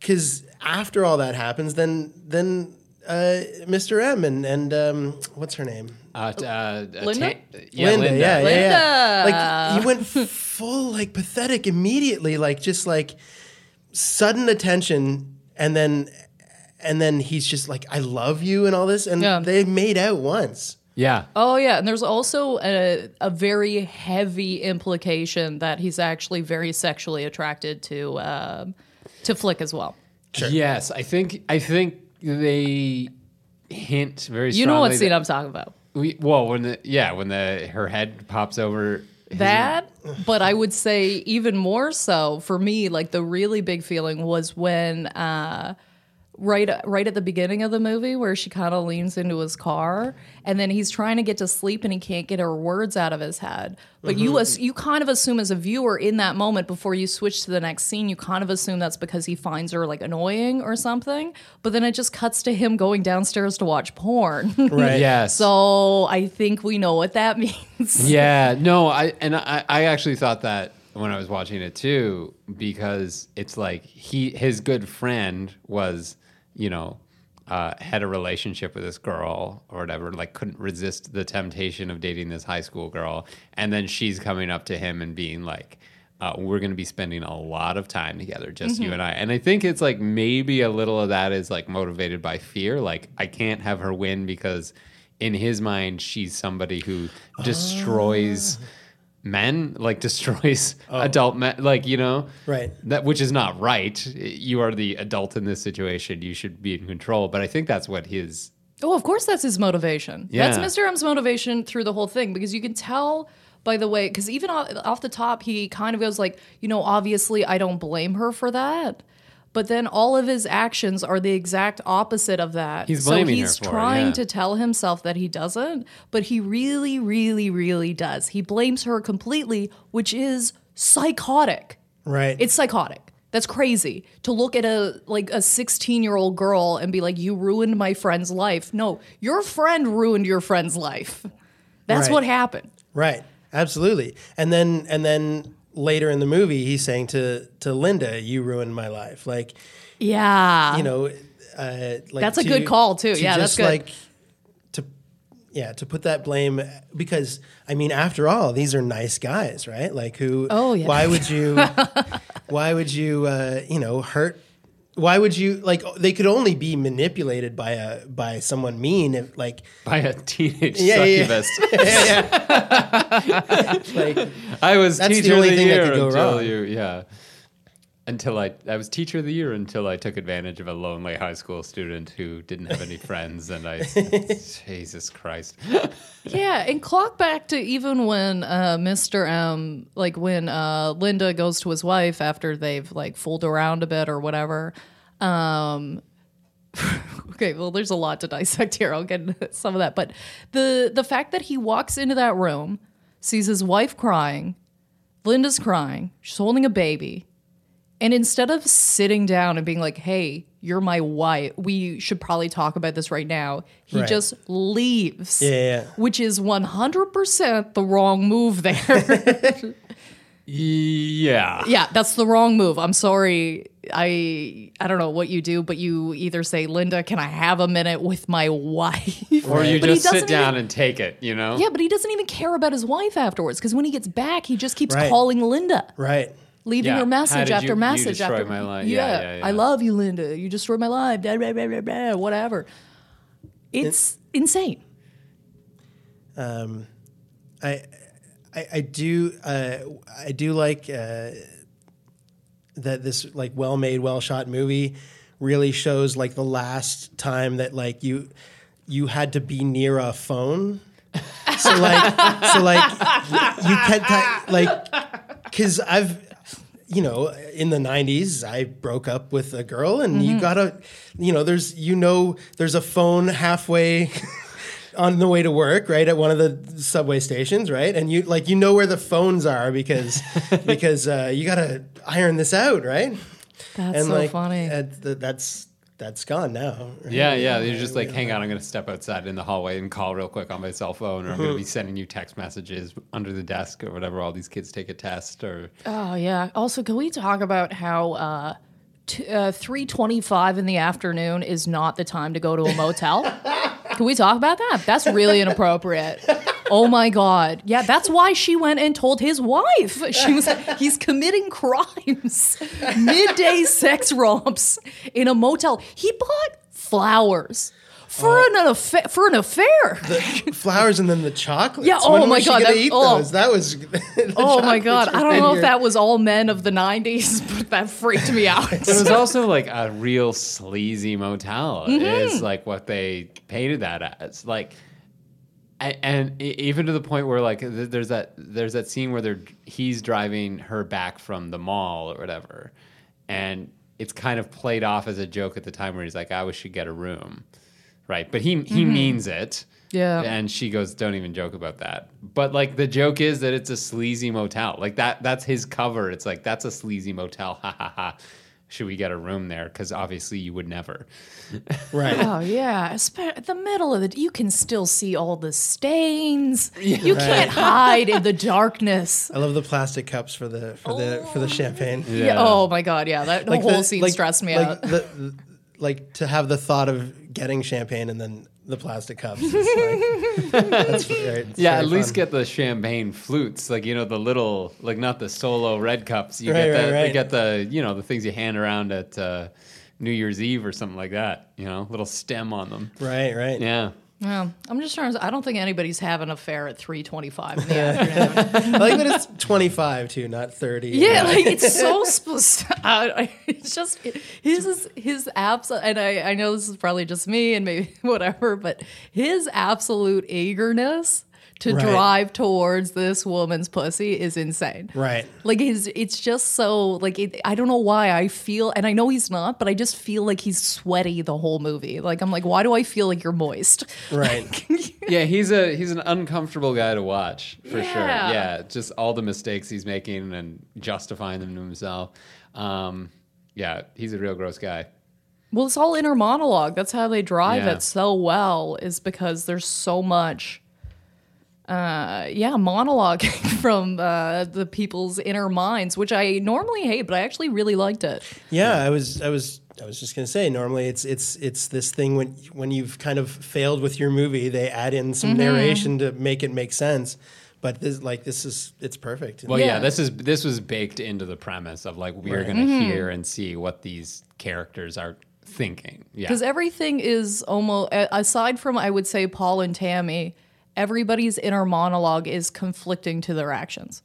Speaker 3: because after all that happens, then then uh, Mr. M and and um, what's her name?
Speaker 2: uh, t- uh, uh,
Speaker 1: Linda?
Speaker 2: Ta- yeah,
Speaker 3: Linda,
Speaker 2: Linda.
Speaker 3: yeah, yeah, yeah.
Speaker 1: Linda.
Speaker 3: Like he went full like pathetic immediately, like just like sudden attention, and then and then he's just like, "I love you" and all this, and
Speaker 1: Yeah.
Speaker 3: they made out once.
Speaker 2: Yeah.
Speaker 1: Oh yeah, and there's also a, a very heavy implication that he's actually very sexually attracted to um, to Flick as well.
Speaker 2: Yes. I think. I think they hint very.
Speaker 1: You know what
Speaker 2: strongly
Speaker 1: scene
Speaker 2: that-
Speaker 1: I'm talking about?
Speaker 2: We, well, when the yeah, when the her head pops over. his-
Speaker 1: That, but I would say even more so for me, like the really big feeling was when uh, right right at the beginning of the movie where she kind of leans into his car and then he's trying to get to sleep and he can't get her words out of his head. But you mm-hmm. as, you kind of assume as a viewer in that moment before you switch to the next scene, you kind of assume that's because he finds her like annoying or something. But then it just cuts to him going downstairs to watch porn.
Speaker 3: Right.
Speaker 2: Yes.
Speaker 1: so I think we know what that means.
Speaker 2: yeah, no, I and I, I actually thought that when I was watching it too, because it's like he his good friend was, you know, uh, had a relationship with this girl or whatever, like couldn't resist the temptation of dating this high school girl, and then she's coming up to him and being like. Uh, we're going to be spending a lot of time together, just you and I. And I think it's like maybe a little of that is like motivated by fear. Like, I can't have her win because in his mind, she's somebody who destroys men, like destroys oh. adult men, like you know,
Speaker 3: Right.
Speaker 2: That which is not right. You are the adult in this situation. You should be in control. But I think that's what his.
Speaker 1: Oh, of course, that's his motivation.
Speaker 2: Yeah.
Speaker 1: That's Mr. M's motivation through the whole thing because you can tell by the way, because even off, off the top, he kind of goes like, you know, obviously I don't blame her for that. But then all of his actions are the exact opposite of that.
Speaker 2: He's
Speaker 1: so
Speaker 2: blaming her
Speaker 1: he's
Speaker 2: for it,
Speaker 1: trying
Speaker 2: yeah.
Speaker 1: to tell himself that he doesn't, but he really, really, really does. He blames her completely, which is psychotic.
Speaker 3: Right.
Speaker 1: It's psychotic. That's crazy to look at a like a 16 year old girl and be like, "You ruined my friend's life." No, your friend ruined your friend's life. That's
Speaker 3: Right.
Speaker 1: what happened.
Speaker 3: Right. Absolutely. And then and then later in the movie, he's saying to to Linda, "You ruined my life." Like
Speaker 1: Yeah,
Speaker 3: you know, uh, like
Speaker 1: That's a good call, too. Yeah, that's good.
Speaker 3: Like to yeah to put that blame because I mean, after all, these are nice guys, right? Like who?
Speaker 1: Oh, yeah.
Speaker 3: Why would you? why would you? Uh, you know, hurt. Why would you like? Oh, they could only be manipulated by a by someone mean. If like
Speaker 2: By a teenage
Speaker 3: Yeah, yeah, yeah.
Speaker 2: succubus.
Speaker 3: like
Speaker 2: I was
Speaker 3: That's the only
Speaker 2: of the
Speaker 3: thing that
Speaker 2: year
Speaker 3: could go wrong.
Speaker 2: you, yeah. Until I, I was teacher of the year until I took advantage of a lonely high school student who didn't have any friends, and I, Jesus Christ,
Speaker 1: yeah, and clock back to even when uh, Mr. M, like when uh, Linda goes to his wife after they've like fooled around a bit or whatever. Um, okay, well, there's a lot to dissect here. I'll get into some of that, but the the fact that he walks into that room, sees his wife crying, Linda's crying, she's holding a baby, and instead of sitting down and being like, "Hey, you're my wife. We should probably talk about this right now," he
Speaker 3: Right.
Speaker 1: just leaves.
Speaker 3: Yeah, yeah.
Speaker 1: Which is 100% the wrong move there.
Speaker 2: yeah,
Speaker 1: yeah, that's the wrong move. I'm sorry. I I don't know what you do, but you either say, "Linda, can I have a minute with my wife?"
Speaker 2: or you
Speaker 1: But he
Speaker 2: just sit
Speaker 1: doesn't
Speaker 2: down
Speaker 1: even-
Speaker 2: and take it, you know?
Speaker 1: Yeah, but he doesn't even care about his wife afterwards because when he gets back, he just keeps
Speaker 3: Right.
Speaker 1: calling Linda.
Speaker 3: right.
Speaker 1: Leaving
Speaker 2: Yeah.
Speaker 1: her message after
Speaker 2: you- you
Speaker 1: message
Speaker 2: destroy
Speaker 1: after
Speaker 2: my life? Yeah, yeah, yeah.
Speaker 1: I love you, Linda. You destroyed my life. Blah, blah, blah, blah, blah, whatever. It's insane.
Speaker 3: Um, I, I, I do uh, I do like uh, that this like well made, well shot movie really shows like the last time that like you you had to be near a phone. So like so like you can't ta- like because I've you know in the 90s i broke up with a girl and you gotta you know there's you know there's a phone halfway on the way to work right at one of the subway stations right? And you like you know where the phones are because because uh, you gotta iron this out right?
Speaker 1: That's
Speaker 3: and
Speaker 1: so
Speaker 3: like
Speaker 1: funny.
Speaker 3: uh, th- that's that's gone now right?
Speaker 2: Yeah, yeah. You're just like, hang on, I'm going to step outside in the hallway and call real quick on my cell phone, or I'm going to be sending you text messages under the desk or whatever. All these kids take a test, or
Speaker 1: Oh yeah. Also, can we talk about how uh, t- uh, three twenty-five in the afternoon is not the time to go to a motel? can we talk about that? That's really inappropriate. Oh my god. Yeah, that's why she went and told his wife. She was he's committing crimes. Midday sex romps in a motel. He bought flowers for an affair for an affair.
Speaker 3: flowers and then the chocolate.
Speaker 1: Yeah, oh
Speaker 3: when
Speaker 1: my
Speaker 3: was
Speaker 1: God,
Speaker 3: gonna
Speaker 1: that-
Speaker 3: eat
Speaker 1: oh.
Speaker 3: those that was the
Speaker 1: Oh my god. I don't know if that was all men of the 90s, but that freaked me out.
Speaker 2: it was also like a real sleazy motel.
Speaker 1: Mm-hmm.
Speaker 2: Is like what they painted that as. Like, a- and even to the point where like there's that there's that scene where they're he's driving her back from the mall or whatever, and it's kind of played off as a joke at the time where he's like, "I wish she'd get a room," right? But he he means it.
Speaker 1: Mm-hmm. Yeah.
Speaker 2: And she goes, "Don't even joke about that." But like the joke is that it's a sleazy motel. Like that that's his cover. It's like that's a sleazy motel. Ha ha ha. Should we get a room there? Because obviously you would never.
Speaker 3: right
Speaker 1: Oh yeah, Espe- the middle of it, you can still see all the stains. You can't hide in the darkness.
Speaker 3: I love the plastic cups for the for the for the champagne.
Speaker 1: Yeah. Oh my god, yeah, that
Speaker 3: Like
Speaker 1: whole
Speaker 3: the-
Speaker 1: scene
Speaker 3: like-
Speaker 1: stressed me
Speaker 3: like
Speaker 1: out.
Speaker 3: The, the- like to have the thought of getting champagne and then the plastic cups. Is like, that's very, it's
Speaker 2: Yeah, at least
Speaker 3: fun.
Speaker 2: get the champagne flutes, like you know the little, like not the solo red cups. You
Speaker 3: Right,
Speaker 2: get
Speaker 3: right,
Speaker 2: the,
Speaker 3: right.
Speaker 2: you get the, you know, the things you hand around at uh, New Year's Eve or something like that. You know, little stem on them.
Speaker 3: right, right.
Speaker 2: Yeah.
Speaker 1: Yeah, I'm just trying to. I don't think anybody's having an affair at 3:25 in the afternoon.
Speaker 3: I like that it's 25 too, not 30.
Speaker 1: Yeah, like it's so specific. It's just his his abs, and I I know this is probably just me and maybe whatever, but his absolute eagerness to
Speaker 3: Right.
Speaker 1: drive towards this woman's pussy is insane.
Speaker 3: Right.
Speaker 1: Like his, it's just so like it, I don't know why I feel, and I know he's not, but I just feel like he's sweaty the whole movie. Like I'm like, why do I feel like you're moist?
Speaker 3: Right.
Speaker 2: Yeah, he's a he's an uncomfortable guy to watch for sure.
Speaker 1: Yeah.
Speaker 2: Yeah, just all the mistakes he's making and justifying them to himself. Um, yeah, he's a real gross guy.
Speaker 1: Well, it's all inner monologue. That's how they drive
Speaker 2: Yeah.
Speaker 1: it so well, is because there's so much, uh, yeah, monologue from uh, the people's inner minds, which I normally hate, but I actually really liked it.
Speaker 3: Yeah, I was, I was, I was just gonna say. Normally, it's it's it's this thing when when you've kind of failed with your movie, they add in some
Speaker 1: Mm-hmm.
Speaker 3: narration to make it make sense. But this, like, this is it's perfect.
Speaker 2: Well, yeah.
Speaker 1: Yeah.
Speaker 2: this is this was baked into the premise of like we're
Speaker 3: Right.
Speaker 2: gonna
Speaker 1: Mm-hmm.
Speaker 2: hear and see what these characters are thinking. Yeah,
Speaker 1: Because everything is almost, aside from, I would say, Paul and Tammy, everybody's inner monologue is conflicting to their actions.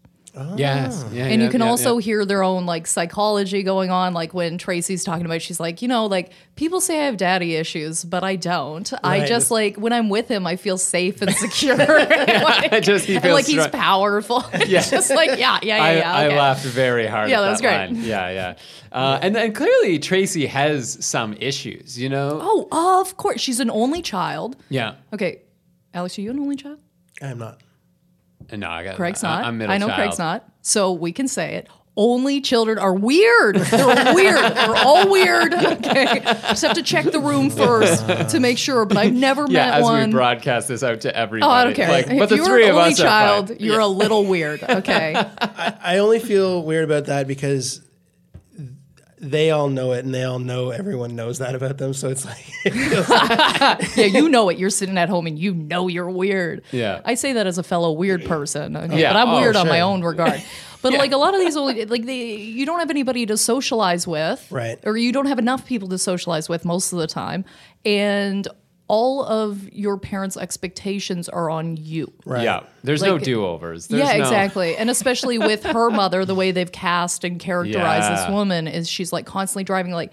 Speaker 2: yes, yeah,
Speaker 1: and
Speaker 2: yeah,
Speaker 1: you can
Speaker 2: yeah,
Speaker 1: also
Speaker 2: yeah.
Speaker 1: hear their own like psychology going on like when tracy's talking about it, she's like you know like people say i have daddy issues but i don't i just like when i'm with him i feel safe and secure like,
Speaker 2: Just he
Speaker 1: and,
Speaker 2: feels
Speaker 1: like he's powerful
Speaker 2: Yeah.
Speaker 1: just like yeah yeah yeah,
Speaker 2: I,
Speaker 1: yeah
Speaker 2: I
Speaker 1: okay.
Speaker 2: laughed very hard.
Speaker 1: Yeah,
Speaker 2: at
Speaker 1: that was great.
Speaker 2: line. Yeah, yeah, uh, and and clearly Tracy has some issues. You know.
Speaker 1: oh of course she's an only child
Speaker 2: Yeah.
Speaker 1: okay alex are you an only child
Speaker 3: I'm not.
Speaker 2: Uh, no, I got.
Speaker 1: craig's not
Speaker 2: I'm middle
Speaker 1: i know
Speaker 2: child.
Speaker 1: craig's not so we can say it only children are weird. They're weird. They're all weird. Okay. Just have to check the room first to make sure. But I've never met one.
Speaker 2: Yeah,
Speaker 1: met
Speaker 2: as
Speaker 1: one.
Speaker 2: we broadcast this out to everybody.
Speaker 1: Oh, I don't care.
Speaker 2: Like,
Speaker 1: if
Speaker 2: but the
Speaker 1: you're
Speaker 2: three
Speaker 1: an
Speaker 2: of
Speaker 1: only
Speaker 2: us are
Speaker 1: child, you're a little weird. Okay.
Speaker 3: I only feel weird about that because they all know it and they all know everyone knows that about them. So it's like, it like
Speaker 1: yeah, you know it. You're sitting at home and you know you're weird.
Speaker 2: Yeah.
Speaker 1: I say that as a fellow weird person. okay?
Speaker 2: Yeah.
Speaker 1: But I'm
Speaker 2: Oh,
Speaker 1: weird on my own regard. But like a lot of these only like they you don't have anybody to socialize with.
Speaker 3: Right.
Speaker 1: Or you don't have enough people to socialize with most of the time. And all of your parents' expectations are on you.
Speaker 3: right.
Speaker 2: Yeah, there's no do overs.
Speaker 1: yeah, exactly. And especially with her mother, the way they've cast and characterized
Speaker 2: Yeah.
Speaker 1: this woman is she's like constantly driving. Like,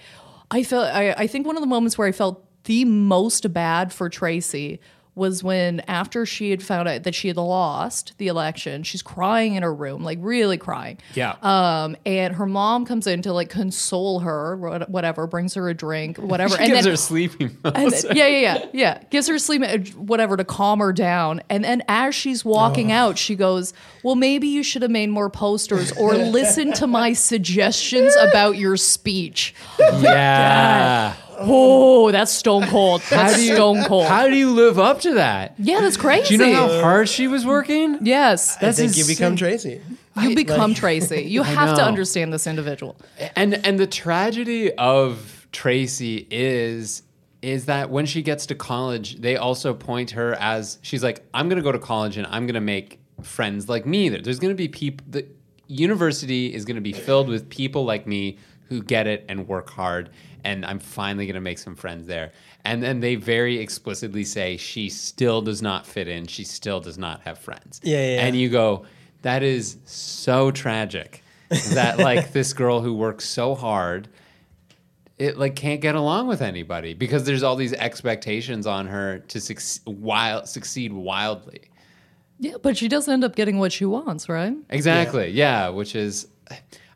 Speaker 1: I felt, I, I think one of the moments where I felt the most bad for Tracy was when after she had found out that she had lost the election, she's crying in her room, like really crying.
Speaker 2: Yeah.
Speaker 1: Um, and her mom comes in to like console her, what- whatever, brings her a drink, whatever.
Speaker 2: She
Speaker 1: and
Speaker 2: gives
Speaker 1: then,
Speaker 2: her sleeping
Speaker 1: and then- yeah, yeah, yeah, yeah. Gives her sleep, whatever, to calm her down. And then as she's walking out, she goes, "Well, maybe you should have made more posters or listen to my suggestions about your speech."
Speaker 2: yeah.
Speaker 1: Oh, that's stone cold. That's stone cold.
Speaker 2: How do you live up to that?
Speaker 1: yeah, that's crazy.
Speaker 2: Do you know how hard she was working?
Speaker 1: Yes,
Speaker 3: I
Speaker 2: That's
Speaker 3: think you become Tracy.
Speaker 1: you become Tracy. You have to understand this individual.
Speaker 2: And and the tragedy of Tracy is is that when she gets to college, they also point her as she's like, I'm gonna go to college and I'm gonna make friends like me. There- There's gonna be people. The university is gonna be filled with people like me who get it and work hard. And I'm finally gonna make some friends there. And then they very explicitly say she still does not fit in. She still does not have friends.
Speaker 3: Yeah, yeah.
Speaker 2: And you go, that is so tragic. that like this girl who works so hard it like can't get along with anybody because there's all these expectations on her to wild, succeed wildly.
Speaker 1: Yeah, but she does end up getting what she wants, right?
Speaker 2: Exactly. Yeah. which is,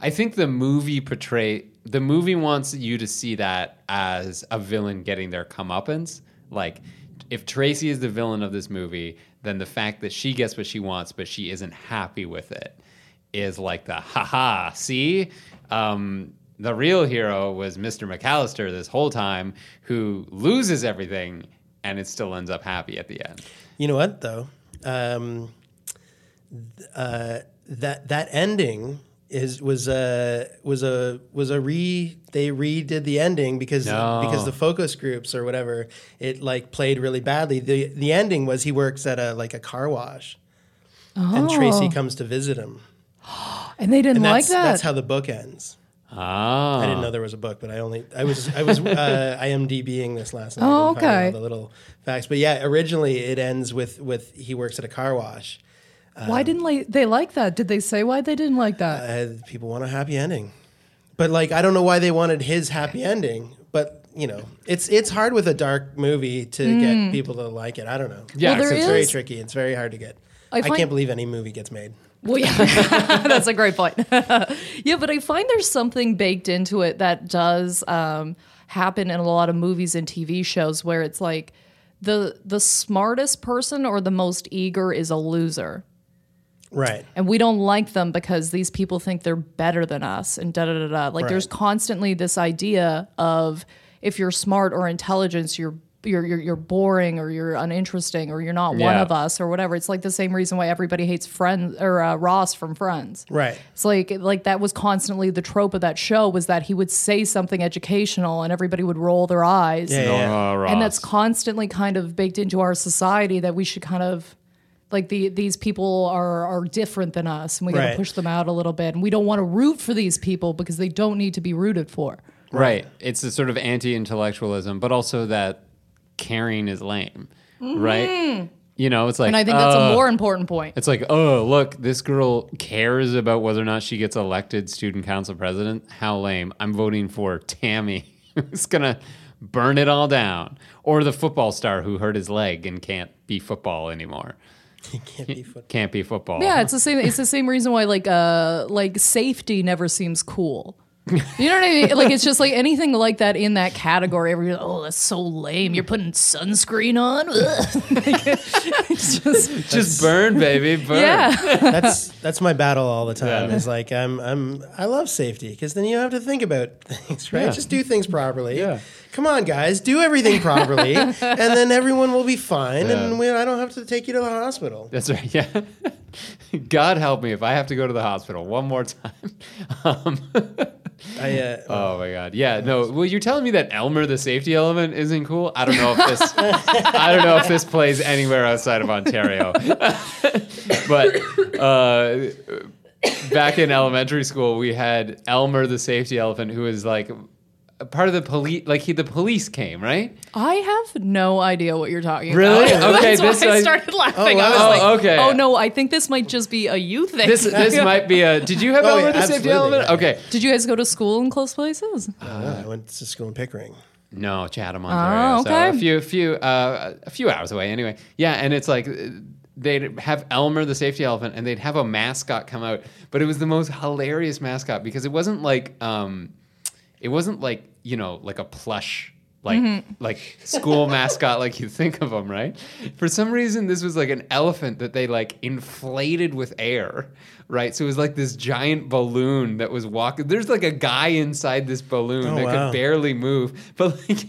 Speaker 2: I think the movie portray the movie wants you to see that as a villain getting their comeuppance. Like, if Tracy is the villain of this movie, then the fact that she gets what she wants but she isn't happy with it is like the haha. See, um, the real hero was Mr. McAllister this whole time, who loses everything and it still ends up happy at the end.
Speaker 3: You know what though? Um, uh, that that ending is was a was a was a re they redid the ending because
Speaker 2: No.
Speaker 3: because the focus groups or whatever it like played really badly. The the ending was he works at a like a car wash. And Tracy comes to visit him.
Speaker 1: And they didn't
Speaker 3: And
Speaker 1: like that.
Speaker 3: that's how the book ends.
Speaker 2: Ah,
Speaker 3: I didn't know there was a book, but I only I was I was uh, IMDBing this last night.
Speaker 1: Oh, okay.
Speaker 3: all The little facts, but yeah, originally it ends with with he works at a car wash.
Speaker 1: why didn't they, they like that? Did they say why they didn't like that?
Speaker 3: Uh, people want a happy ending, but like I don't know why they wanted his happy ending. But you know, it's it's hard with a dark movie to get people to like it. I don't know.
Speaker 2: Yeah,
Speaker 1: Well, there
Speaker 3: it's very tricky. It's very hard to get. I,
Speaker 1: find-
Speaker 3: can't believe any movie gets made.
Speaker 1: Well, yeah, that's a great point. yeah, but I find there's something baked into it that does um, happen in a lot of movies and TV shows where it's like the the smartest person or the most eager is a loser.
Speaker 3: Right.
Speaker 1: and we don't like them because these people think they're better than us and da da da da. Like there's constantly this idea of if you're smart or intelligence, you're you're you're, you're boring or you're uninteresting or you're not one of us or whatever. It's like the same reason why everybody hates Friends or uh, Ross from Friends.
Speaker 3: Right.
Speaker 1: It's like like that was constantly the trope of that show was that he would say something educational and everybody would roll their eyes.
Speaker 3: Yeah, yeah.
Speaker 2: Oh,
Speaker 1: And that's constantly kind of baked into our society that we should kind of like the these people are are different than us and we got to
Speaker 3: Right.
Speaker 1: push them out a little bit and we don't want to root for these people because they don't need to be rooted for.
Speaker 2: Right. It's a sort of anti-intellectualism, but also that caring is lame, right? You know, it's like,
Speaker 1: Mm-hmm. And I think that's
Speaker 2: uh,
Speaker 1: a more important point.
Speaker 2: It's like, oh, look, this girl cares about whether or not she gets elected student council president. How lame! I'm voting for Tammy, who's gonna burn it all down, or the football star who hurt his leg and can't be football anymore.
Speaker 3: Can't be foot.
Speaker 2: Can't be football.
Speaker 1: Yeah, it's the same. It's the same reason why like uh like safety never seems cool. You know what I mean? Like it's just like anything like that in that category. Everybody's like, oh, that's so lame. You're putting sunscreen on. Like, it's just
Speaker 2: just burn, baby, burn.
Speaker 1: yeah.
Speaker 3: That's that's my battle all the time.
Speaker 2: Yeah.
Speaker 3: Is like I'm I'm I love safety because then you don't have to think about things, right?
Speaker 2: Yeah.
Speaker 3: Just do things properly.
Speaker 2: Yeah.
Speaker 3: Come on, guys, do everything properly, and then everyone will be fine,
Speaker 2: Yeah.
Speaker 3: and we, I don't have to take you to the hospital.
Speaker 2: That's right. Yeah. God help me if I have to go to the hospital one more time. Um,
Speaker 3: I uh,
Speaker 2: oh my God. Yeah. No. Well, you're telling me that Elmer, the safety elephant, isn't cool. I don't know if this. I don't know if this plays anywhere outside of Ontario. but uh, back in elementary school, we had Elmer, the safety elephant, who was like part of the police. Like he, the police came, right?
Speaker 1: I have no idea what you're talking
Speaker 2: Really?
Speaker 1: about.
Speaker 2: Okay,
Speaker 1: That's
Speaker 2: this
Speaker 1: why I
Speaker 2: I-
Speaker 1: started laughing.
Speaker 3: Oh,
Speaker 1: I was
Speaker 2: wow.
Speaker 1: like,
Speaker 2: Oh, okay.
Speaker 1: oh no, I think this might just be a you thing.
Speaker 2: This this might be a. Did you have
Speaker 3: Oh,
Speaker 2: Elmer,
Speaker 3: yeah,
Speaker 2: the safety
Speaker 3: absolutely,
Speaker 2: element?
Speaker 3: yeah.
Speaker 2: Okay.
Speaker 1: Did you guys go to school in close places?
Speaker 3: uh, I went to school in Pickering.
Speaker 2: No, Chatham, Ontario.
Speaker 1: Oh,
Speaker 2: So
Speaker 1: okay.
Speaker 2: a few, few, uh, a few hours away. Anyway, yeah, and it's like uh, they'd have Elmer, the safety elephant, and they'd have a mascot come out, but it was the most hilarious mascot because it wasn't like, um, it wasn't like you know, like a plush. Like
Speaker 1: Mm-hmm.
Speaker 2: like school mascot, like you think of them, right? For some reason, this was like an elephant that they like inflated with air, right? So it was like this giant balloon that was walking. There's like a guy inside this balloon
Speaker 3: Oh,
Speaker 2: that
Speaker 3: wow.
Speaker 2: could barely move, but like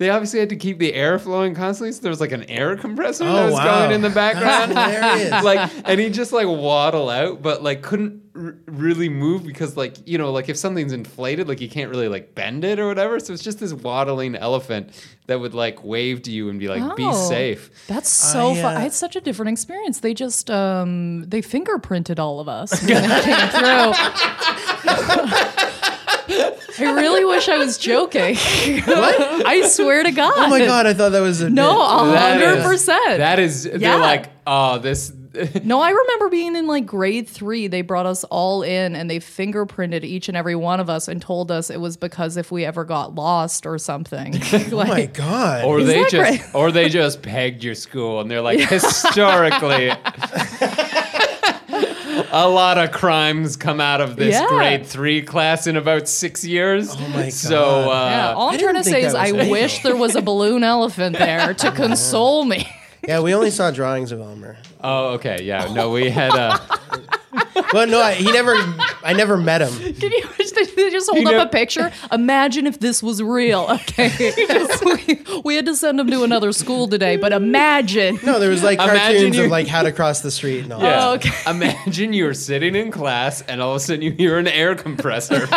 Speaker 2: they obviously had to keep the air flowing constantly. So there was like an air compressor that
Speaker 3: Oh,
Speaker 2: was
Speaker 3: wow.
Speaker 2: going in the background. Like, and he just like waddle out, but like couldn't r- really move because like you know like if something's inflated, like you can't really like bend it or whatever. So it's just this waddling elephant that would like wave to you and be like, "Be
Speaker 1: Oh.
Speaker 2: safe."
Speaker 1: That's so
Speaker 3: I,
Speaker 1: fun.
Speaker 3: uh,
Speaker 1: I had such a different experience. They just um they fingerprinted all of us when they came through. I really wish I was joking. what? I swear to God.
Speaker 3: Oh my god, I thought that was a
Speaker 1: No, a hundred percent.
Speaker 2: That is,
Speaker 1: Yeah.
Speaker 2: they're like, oh, this.
Speaker 1: No, I remember being in like grade three. They brought us all in and they fingerprinted each and every one of us and told us it was because if we ever got lost or something.
Speaker 3: Oh my god.
Speaker 2: Or they
Speaker 1: that
Speaker 2: just,
Speaker 1: great?
Speaker 2: or they just pegged your school, and they're like, historically, a lot of crimes come out of this
Speaker 1: Yeah.
Speaker 2: grade three class in about six years. Oh
Speaker 3: my
Speaker 2: So,
Speaker 3: God.
Speaker 2: uh,
Speaker 1: yeah, all
Speaker 3: I
Speaker 1: I'm trying to
Speaker 3: didn't think
Speaker 1: say is
Speaker 3: that
Speaker 1: I
Speaker 3: was real.
Speaker 1: wish there was a balloon elephant there to console me.
Speaker 3: yeah, we only saw drawings of Elmer.
Speaker 2: oh, okay, yeah, no, we had. Uh,
Speaker 3: Well, no, I, he never. I never met him.
Speaker 1: Can you they just hold up a picture. Imagine if this was real. Okay, just, we, we, had to send them to another school today, but imagine.
Speaker 3: No, there was like cartoons of like how to cross the street and all.
Speaker 2: Yeah.
Speaker 1: Oh, okay.
Speaker 2: Imagine you are sitting in class and all of a sudden you hear an air compressor with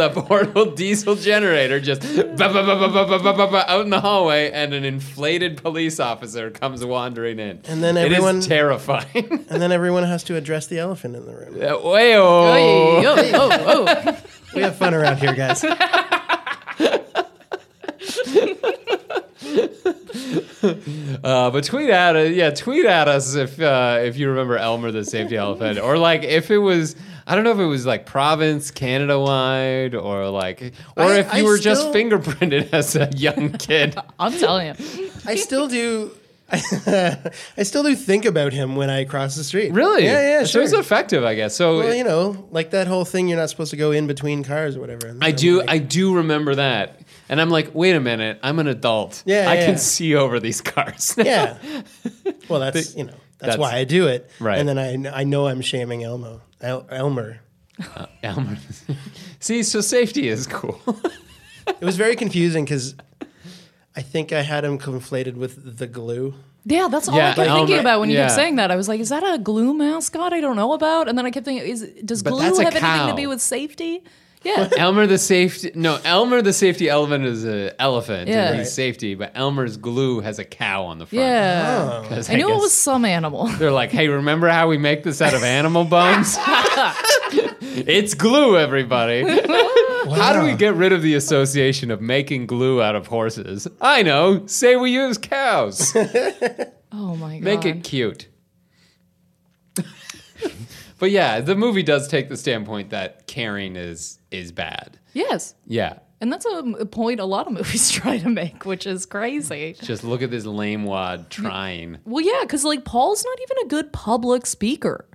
Speaker 2: a portable diesel generator just out in the hallway, and an inflated police officer comes wandering in.
Speaker 3: And then everyone
Speaker 2: terrifying.
Speaker 3: and then everyone has to address the elephant in the room.
Speaker 2: Uh, way-o.
Speaker 1: Oy, oh, oh.
Speaker 3: We have fun around here, guys.
Speaker 2: Uh, but tweet at us, yeah, tweet at us if uh, if you remember Elmer the safety elephant, or like if it was, I don't know if it was like province Canada wide, or like, or
Speaker 3: I-
Speaker 2: if you
Speaker 3: I
Speaker 2: were just fingerprinted as a young kid.
Speaker 1: I'm telling you.
Speaker 3: I still do. I still do think about him when I cross the street.
Speaker 2: Really?
Speaker 3: Yeah, yeah,
Speaker 2: So
Speaker 3: sure.
Speaker 2: it's effective, I guess. So
Speaker 3: well, you know, like that whole thing, you're not supposed to go in between cars or whatever.
Speaker 2: I
Speaker 3: I'm
Speaker 2: do.
Speaker 3: like-
Speaker 2: I do remember that, and I'm like, wait a minute. I'm an adult.
Speaker 3: Yeah,
Speaker 2: I
Speaker 3: yeah,
Speaker 2: can
Speaker 3: yeah.
Speaker 2: see over these cars.
Speaker 3: yeah. Well, that's you know that's,
Speaker 2: That's-
Speaker 3: why I do it.
Speaker 2: Right.
Speaker 3: And then I I know I'm shaming Elmo El- Elmer.
Speaker 2: Uh, Elmer. see, so safety is cool.
Speaker 3: It was very confusing because I think I had him conflated with the glue.
Speaker 1: Yeah, that's all
Speaker 2: Yeah,
Speaker 1: I kept thinking
Speaker 2: Elmer-
Speaker 1: about when you
Speaker 2: yeah.
Speaker 1: kept saying that. I was like, is that a glue mascot I don't know about? And then I kept thinking, is does
Speaker 2: But
Speaker 1: glue
Speaker 2: that's a
Speaker 1: have anything
Speaker 2: cow.
Speaker 1: to do with safety? Yeah.
Speaker 2: Elmer the safety. No, Elmer the safety elephant is an elephant.
Speaker 1: Yeah.
Speaker 2: and he's safety, but Elmer's glue has a cow on the front.
Speaker 1: Yeah. Oh.
Speaker 2: 'Cause
Speaker 1: I knew it
Speaker 2: guess
Speaker 1: was some animal.
Speaker 2: They're like, hey, remember how we make this out of animal bones? it's glue, everybody. How do we get rid of the association of making glue out of horses? I know. Say we use cows.
Speaker 1: Oh my god.
Speaker 2: Make it cute. but yeah, the movie does take the standpoint that caring is is bad.
Speaker 1: Yes.
Speaker 2: Yeah.
Speaker 1: And that's a, a point a lot of movies try to make, which is crazy.
Speaker 2: Just look at this lame wad trying
Speaker 1: Well, yeah, because like Paul's not even a good public speaker.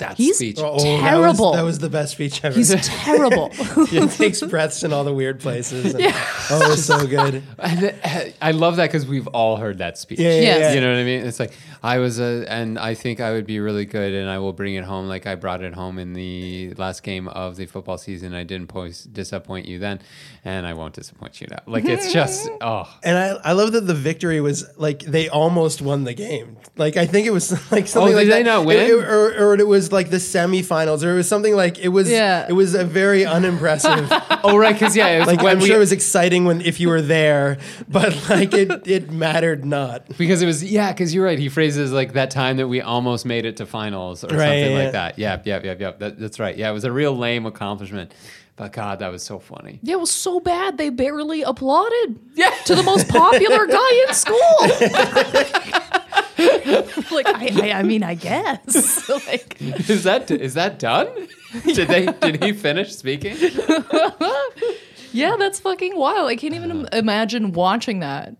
Speaker 2: That
Speaker 1: He's-
Speaker 2: speech.
Speaker 3: Oh, that was-
Speaker 1: Terrible.
Speaker 3: That was, the best speech ever.
Speaker 1: He's terrible.
Speaker 3: he takes breaths in all the weird places. and- Oh, it was so good.
Speaker 2: I, uh, I love that because we've all heard that speech.
Speaker 3: Yeah, yeah,
Speaker 1: Yes.
Speaker 3: yeah.
Speaker 2: You know what I mean? It's like I was a, and I think I would be really good, and I will bring it home like I brought it home in the last game of the football season. I didn't post, disappoint you then, and I won't disappoint you now. Like it's just oh,
Speaker 3: And I, I love that the victory was like they almost won the game. Like I think it was like oh, something
Speaker 2: Oh,
Speaker 3: like
Speaker 2: did they
Speaker 3: that.
Speaker 2: not win?
Speaker 3: It- it- or, or it was like the semifinals, or it was something like it was.
Speaker 1: Yeah.
Speaker 3: It was a very unimpressive.
Speaker 2: oh right, because yeah, it was
Speaker 3: like
Speaker 2: when
Speaker 3: I'm
Speaker 2: we
Speaker 3: sure it was exciting when if you were there, but like it it mattered not.
Speaker 2: because it was yeah, because you're right. He phrases like that time that we almost made it to finals or
Speaker 3: Right,
Speaker 2: something
Speaker 3: yeah.
Speaker 2: like that. Yeah, yeah, yeah, yeah. That, that's right. Yeah, it was a real lame accomplishment, but God, that was so funny.
Speaker 1: yeah, it was so bad they barely applauded
Speaker 2: Yeah.
Speaker 1: to the most popular guy in school. like I, I, I mean, I guess. like
Speaker 2: Is that is that done? Did they did he finish speaking?
Speaker 1: Yeah, that's fucking wild. I can't even im- imagine watching that.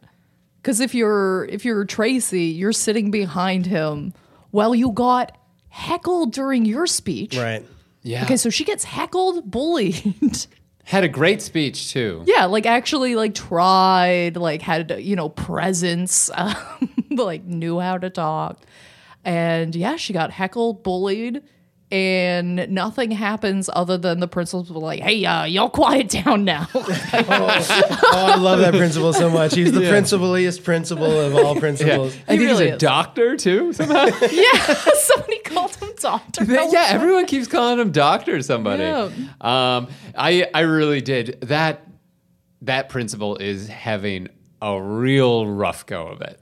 Speaker 1: Because if you're if you're Tracy, you're sitting behind him while you got heckled during your speech.
Speaker 3: Right.
Speaker 2: Yeah.
Speaker 1: Okay, so she gets heckled, bullied.
Speaker 2: Had a great speech too.
Speaker 1: yeah, like actually like tried, like had you know presence, um, like knew how to talk, and yeah, she got heckled, bullied. And nothing happens other than the principal's like, "Hey, uh, y'all quiet down now."
Speaker 3: Oh, I love that principal so much. He's the principaliest principal of all
Speaker 2: Yeah.
Speaker 3: principals.
Speaker 2: I think
Speaker 1: really
Speaker 2: he's a
Speaker 1: is.
Speaker 2: doctor too somehow.
Speaker 1: yeah, somebody called him Doctor.
Speaker 2: yeah, everyone keeps calling him doctor somebody.
Speaker 1: Yeah.
Speaker 2: Um I I really did. That that principal is having a real rough go of it.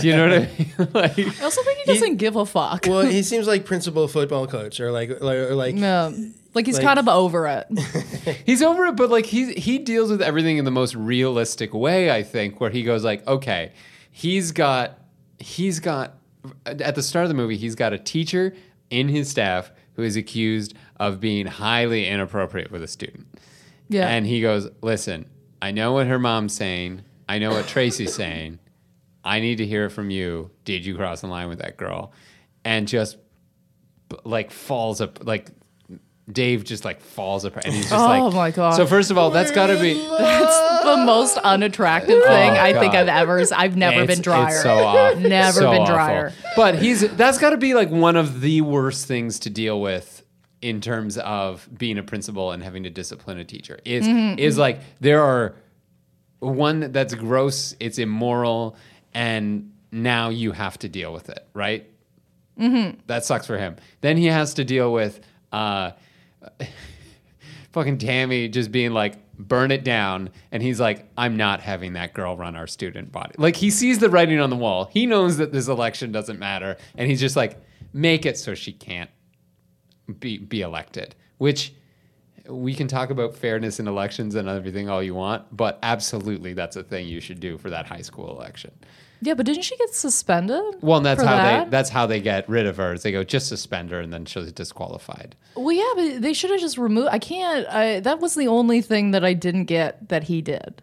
Speaker 2: Do you know what I mean? like
Speaker 1: I also think he doesn't give a fuck.
Speaker 3: Well, he seems like principal football coach, or like, or like
Speaker 1: no. Like he's
Speaker 3: Like-
Speaker 1: kind of over it.
Speaker 2: He's over it, but like he he deals with everything in the most realistic way. I think where he goes like, okay, he's got he's got at the start of the movie, he's got a teacher in his staff who is accused of being highly inappropriate with a student,
Speaker 1: Yeah.
Speaker 2: and he goes, listen, I know what her mom's saying, I know what Tracy's saying, I need to hear from you. Did you cross the line with that girl? And just like falls up like. Dave just like falls apart, and he's just
Speaker 1: Oh
Speaker 2: like,
Speaker 1: my God.
Speaker 2: So first of all, that's got to be
Speaker 1: That's the most unattractive thing I think
Speaker 2: Oh,
Speaker 1: I've ever. I've never
Speaker 2: It's-
Speaker 1: been drier.
Speaker 2: It's so off.
Speaker 1: Never
Speaker 2: So
Speaker 1: been
Speaker 2: awful.
Speaker 1: drier.
Speaker 2: But he's that's got to be like one of the worst things to deal with in terms of being a principal and having to discipline a teacher. Is
Speaker 1: Mm-hmm.
Speaker 2: is like there are one that's gross, it's immoral, and now you have to deal with it, right? Mm-hmm. That sucks for him. Then he has to deal with uh, fucking Tammy just being like, burn it down. And he's like, I'm not having that girl run our student body. Like he sees the writing on the wall. He knows that this election doesn't matter. And he's just like, make it so she can't be be elected. Which we can talk about fairness in elections and everything all you want, but absolutely that's a thing you should do for that high school election.
Speaker 1: Yeah, but didn't she get suspended?
Speaker 2: Well, and that's how
Speaker 1: that?
Speaker 2: they that's how they get rid of her. Is they go just suspend her and then she's disqualified.
Speaker 1: Well, yeah, but they should have just removed. I can't. I, that was the only thing that I didn't get that he did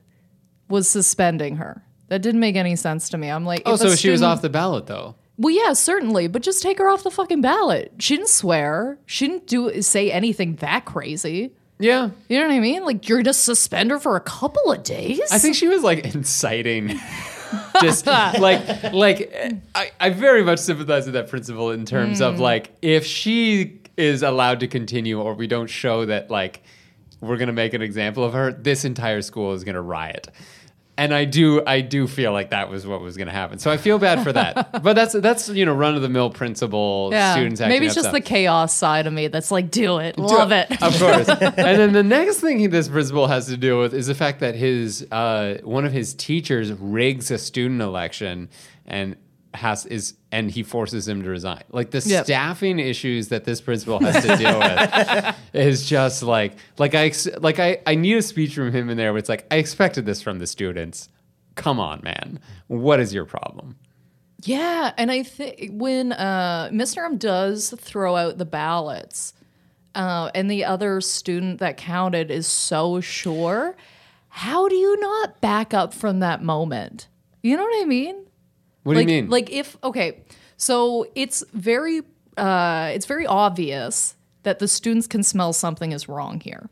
Speaker 1: was suspending her. That didn't make any sense to me. I'm like,
Speaker 2: Oh, so she was off the ballot though.
Speaker 1: Well, yeah, certainly, but just take her off the fucking ballot. She didn't swear. She didn't do say anything that crazy.
Speaker 2: Yeah.
Speaker 1: You know what I mean? Like you're gonna suspend her for a couple of days.
Speaker 2: I think she was like inciting. Just like like I, I very much sympathize with that principal in terms
Speaker 1: Mm.
Speaker 2: of like if she is allowed to continue or we don't show that like we're gonna make an example of her, this entire school is gonna riot. And I do I do feel like that was what was gonna happen. So I feel bad for that. but that's that's you know run of the mill principal
Speaker 1: yeah.
Speaker 2: students
Speaker 1: Maybe it's just
Speaker 2: stuff.
Speaker 1: the chaos side of me that's like, do it, love it.
Speaker 2: Of course. and then the next thing he, this principal has to deal with is the fact that his uh, one of his teachers rigs a student election and has is and he forces him to resign. Like the
Speaker 1: Yep.
Speaker 2: staffing issues that this principal has to deal with is just like like I ex- like I I need a speech from him in there where it's like I expected this from the students. Come on, man. What is your problem?
Speaker 1: Yeah, and I think when uh, Mr. M does throw out the ballots, uh, and the other student that counted is so sure, how do you not back up from that moment? You know what I mean?
Speaker 2: What
Speaker 1: like,
Speaker 2: do you mean?
Speaker 1: Like if okay, so it's very uh, it's very obvious that the students can smell something is wrong here.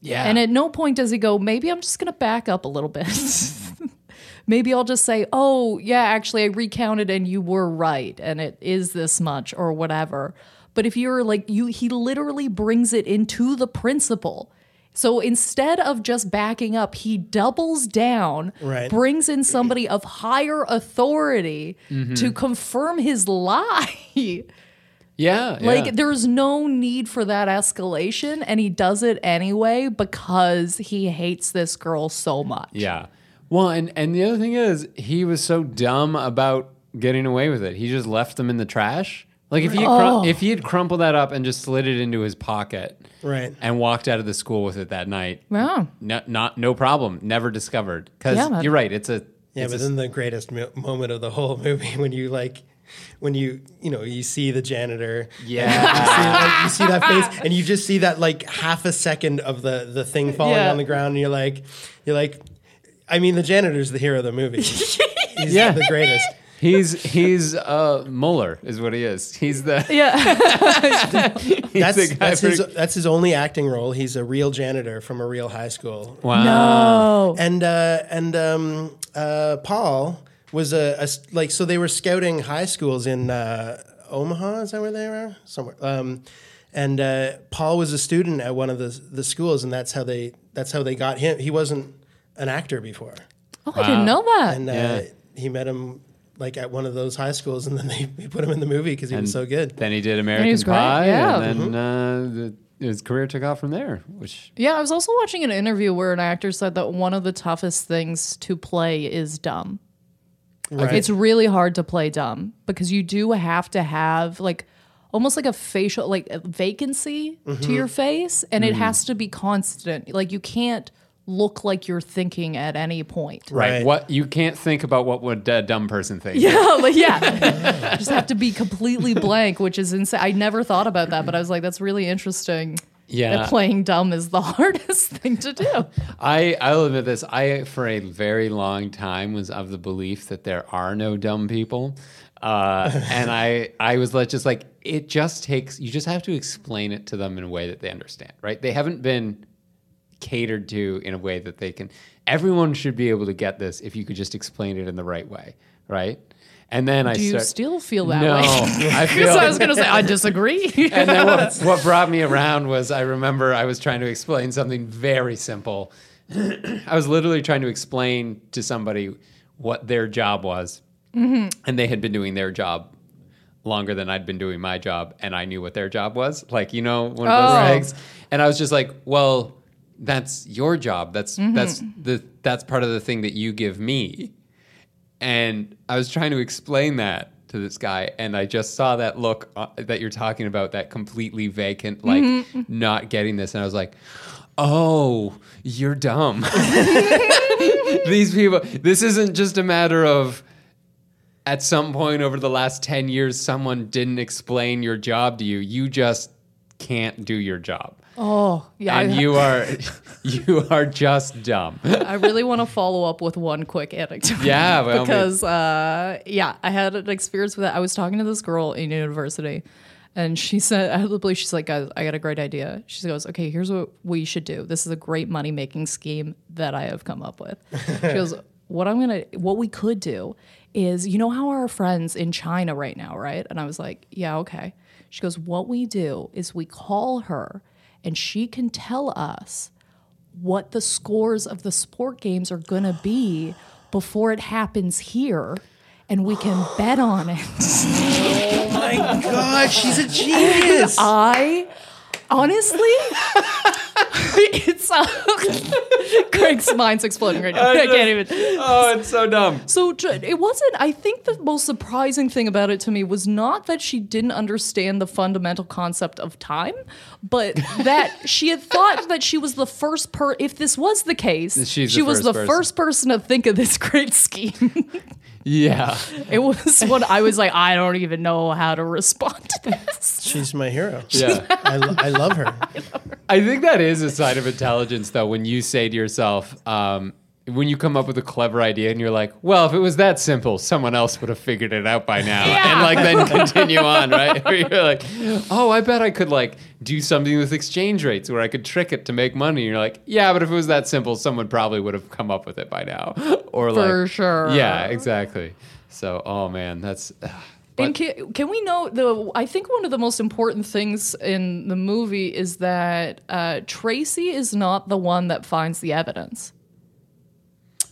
Speaker 2: yeah.
Speaker 1: And at no point does he go, maybe I'm just going to back up a little bit. maybe I'll just say, oh, yeah, actually, I recounted and you were right. And it is this much or whatever. But if you're like, you, he literally brings it into the principal. So instead of just backing up, he doubles down,
Speaker 3: Right.
Speaker 1: brings in somebody of higher authority mm-hmm. to confirm his lie.
Speaker 2: yeah.
Speaker 1: Like
Speaker 2: yeah.
Speaker 1: there's no need for that escalation and he does it anyway because he hates this girl so much.
Speaker 2: Yeah. Well, and and the other thing is, he was so dumb about getting away with it. He just left them in the trash. Like if he had crum- oh. if he had crumpled that up and just slid it into his pocket,
Speaker 3: Right.
Speaker 2: and walked out of the school with it that night,
Speaker 1: Yeah.
Speaker 2: no, not no problem, never discovered. Because
Speaker 1: Yeah, man.
Speaker 2: you're right, it's a
Speaker 3: Yeah,
Speaker 2: it's
Speaker 3: but
Speaker 2: a-
Speaker 3: then the greatest mo- moment of the whole movie when you like, when you you know you see the janitor,
Speaker 2: Yeah.
Speaker 3: you see, like, you see that face, and you just see that like half a second of the the thing falling
Speaker 1: Yeah.
Speaker 3: on the ground, and you're like, you're like, I mean, the janitor's the hero of the movie. He's
Speaker 2: Yeah.
Speaker 3: the greatest.
Speaker 2: He's he's uh Mueller is what he is. He's the
Speaker 1: Yeah.
Speaker 2: he's
Speaker 3: That's
Speaker 2: the guy
Speaker 3: that's his
Speaker 2: for-
Speaker 3: that's his only acting role. He's a real janitor from a real high school.
Speaker 2: wow.
Speaker 1: no.
Speaker 3: and uh, and um, uh, Paul was a like so they were scouting high schools in uh, Omaha. Is that where they were? Somewhere. Um, and uh, Paul was a student at one of the the schools, and that's how they that's how they got him. He wasn't an actor before,
Speaker 1: Oh, I didn't know that.
Speaker 3: and uh,
Speaker 2: Yeah.
Speaker 3: he met him like at one of those high schools, and then they, they put him in the movie because he was so good.
Speaker 2: Then he did American
Speaker 1: was great,
Speaker 2: Pie,
Speaker 1: yeah.
Speaker 2: and then mm-hmm. uh, the, his career took off from there. Which
Speaker 1: yeah, I was also watching an interview where an actor said that one of the toughest things to play is dumb.
Speaker 3: Right.
Speaker 1: It's really hard to play dumb because you do have to have like almost like a facial like a vacancy to mm-hmm. your face and it mm-hmm. has to be constant. Like you can't look like you're thinking at any point.
Speaker 2: right.
Speaker 3: Right.
Speaker 2: what you can't think about what would a dumb person think.
Speaker 1: Yeah, like yeah. just have to be completely blank, which is insane. I never thought about that, but I was like, that's really interesting.
Speaker 2: Yeah.
Speaker 1: That playing dumb is the hardest thing to do.
Speaker 2: I I'll admit this. I for a very long time was of the belief that there are no dumb people, uh, and I I was like just like it just takes you just have to explain it to them in a way that they understand. Right? They haven't been catered to in a way that they can. Everyone should be able to get this if you could just explain it in the right way. Right? And then I
Speaker 1: Do you
Speaker 2: start,
Speaker 1: still feel that
Speaker 2: no,
Speaker 1: way?
Speaker 2: I feel
Speaker 1: I was gonna say I disagree.
Speaker 2: and then what, what brought me around was I remember I was trying to explain something very simple. I was literally trying to explain to somebody what their job was, mm-hmm. and they had been doing their job longer than I'd been doing my job, and I knew what their job was. Like you know, one of those
Speaker 1: Oh.
Speaker 2: things. And I was just like, well. That's your job. That's that's the that's part of the thing that you give me. And I was trying to explain that to this guy, and I just saw that look uh, that you're talking about, that completely vacant, like not getting this. And I was like, oh, you're dumb. These people, this isn't just a matter of at some point over the last 10 years, someone didn't explain your job to you. You just can't do your job.
Speaker 1: Oh, yeah.
Speaker 2: and
Speaker 1: I,
Speaker 2: you are you are just dumb.
Speaker 1: I really want to follow up with one quick anecdote.
Speaker 2: Yeah, means.
Speaker 1: because uh, yeah, I had an experience with it. I was talking to this girl in university, and she said, "Out of the blue, she's like, guys, I got a great idea." She goes, "Okay, here's what we should do. This is a great money making scheme that I have come up with." She goes, "What I'm gonna, what we could do is, you know how our friends in China right now, right?" And I was like, "Yeah, okay." She goes, "What we do is we call her, and she can tell us." what the scores of the sport games are going to be before it happens here and we can bet on it.
Speaker 3: Oh my god, she's a genius.
Speaker 1: I honestly it's uh, Craig's mind's exploding right now. I can't even.
Speaker 2: Oh, it's so dumb.
Speaker 1: So it wasn't. I think the most surprising thing about it to me was not that she didn't understand the fundamental concept of time, but that she had thought that she was the first per. If this was the case,
Speaker 2: She's
Speaker 1: she
Speaker 2: the
Speaker 1: was the
Speaker 2: person.
Speaker 1: first person to think of this great scheme.
Speaker 2: Yeah.
Speaker 1: it was what I was like, I don't even know how to respond to this.
Speaker 3: She's my hero.
Speaker 2: Yeah.
Speaker 3: I, lo- I love her.
Speaker 2: I think that is a sign of intelligence, though, when you say to yourself, um, when you come up with a clever idea and you're like, well, if it was that simple, someone else would have figured it out by now.
Speaker 1: Yeah.
Speaker 2: And like then continue on, right? Or you're like, oh, I bet I could like do something with exchange rates where I could trick it to make money. And you're like, yeah, but if it was that simple, someone probably would have come up with it by now. Or like,
Speaker 1: For sure.
Speaker 2: Yeah, exactly. So, oh man, that's. But,
Speaker 1: and can, can we know the? I think one of the most important things in the movie is that uh, Tracy is not the one that finds the evidence.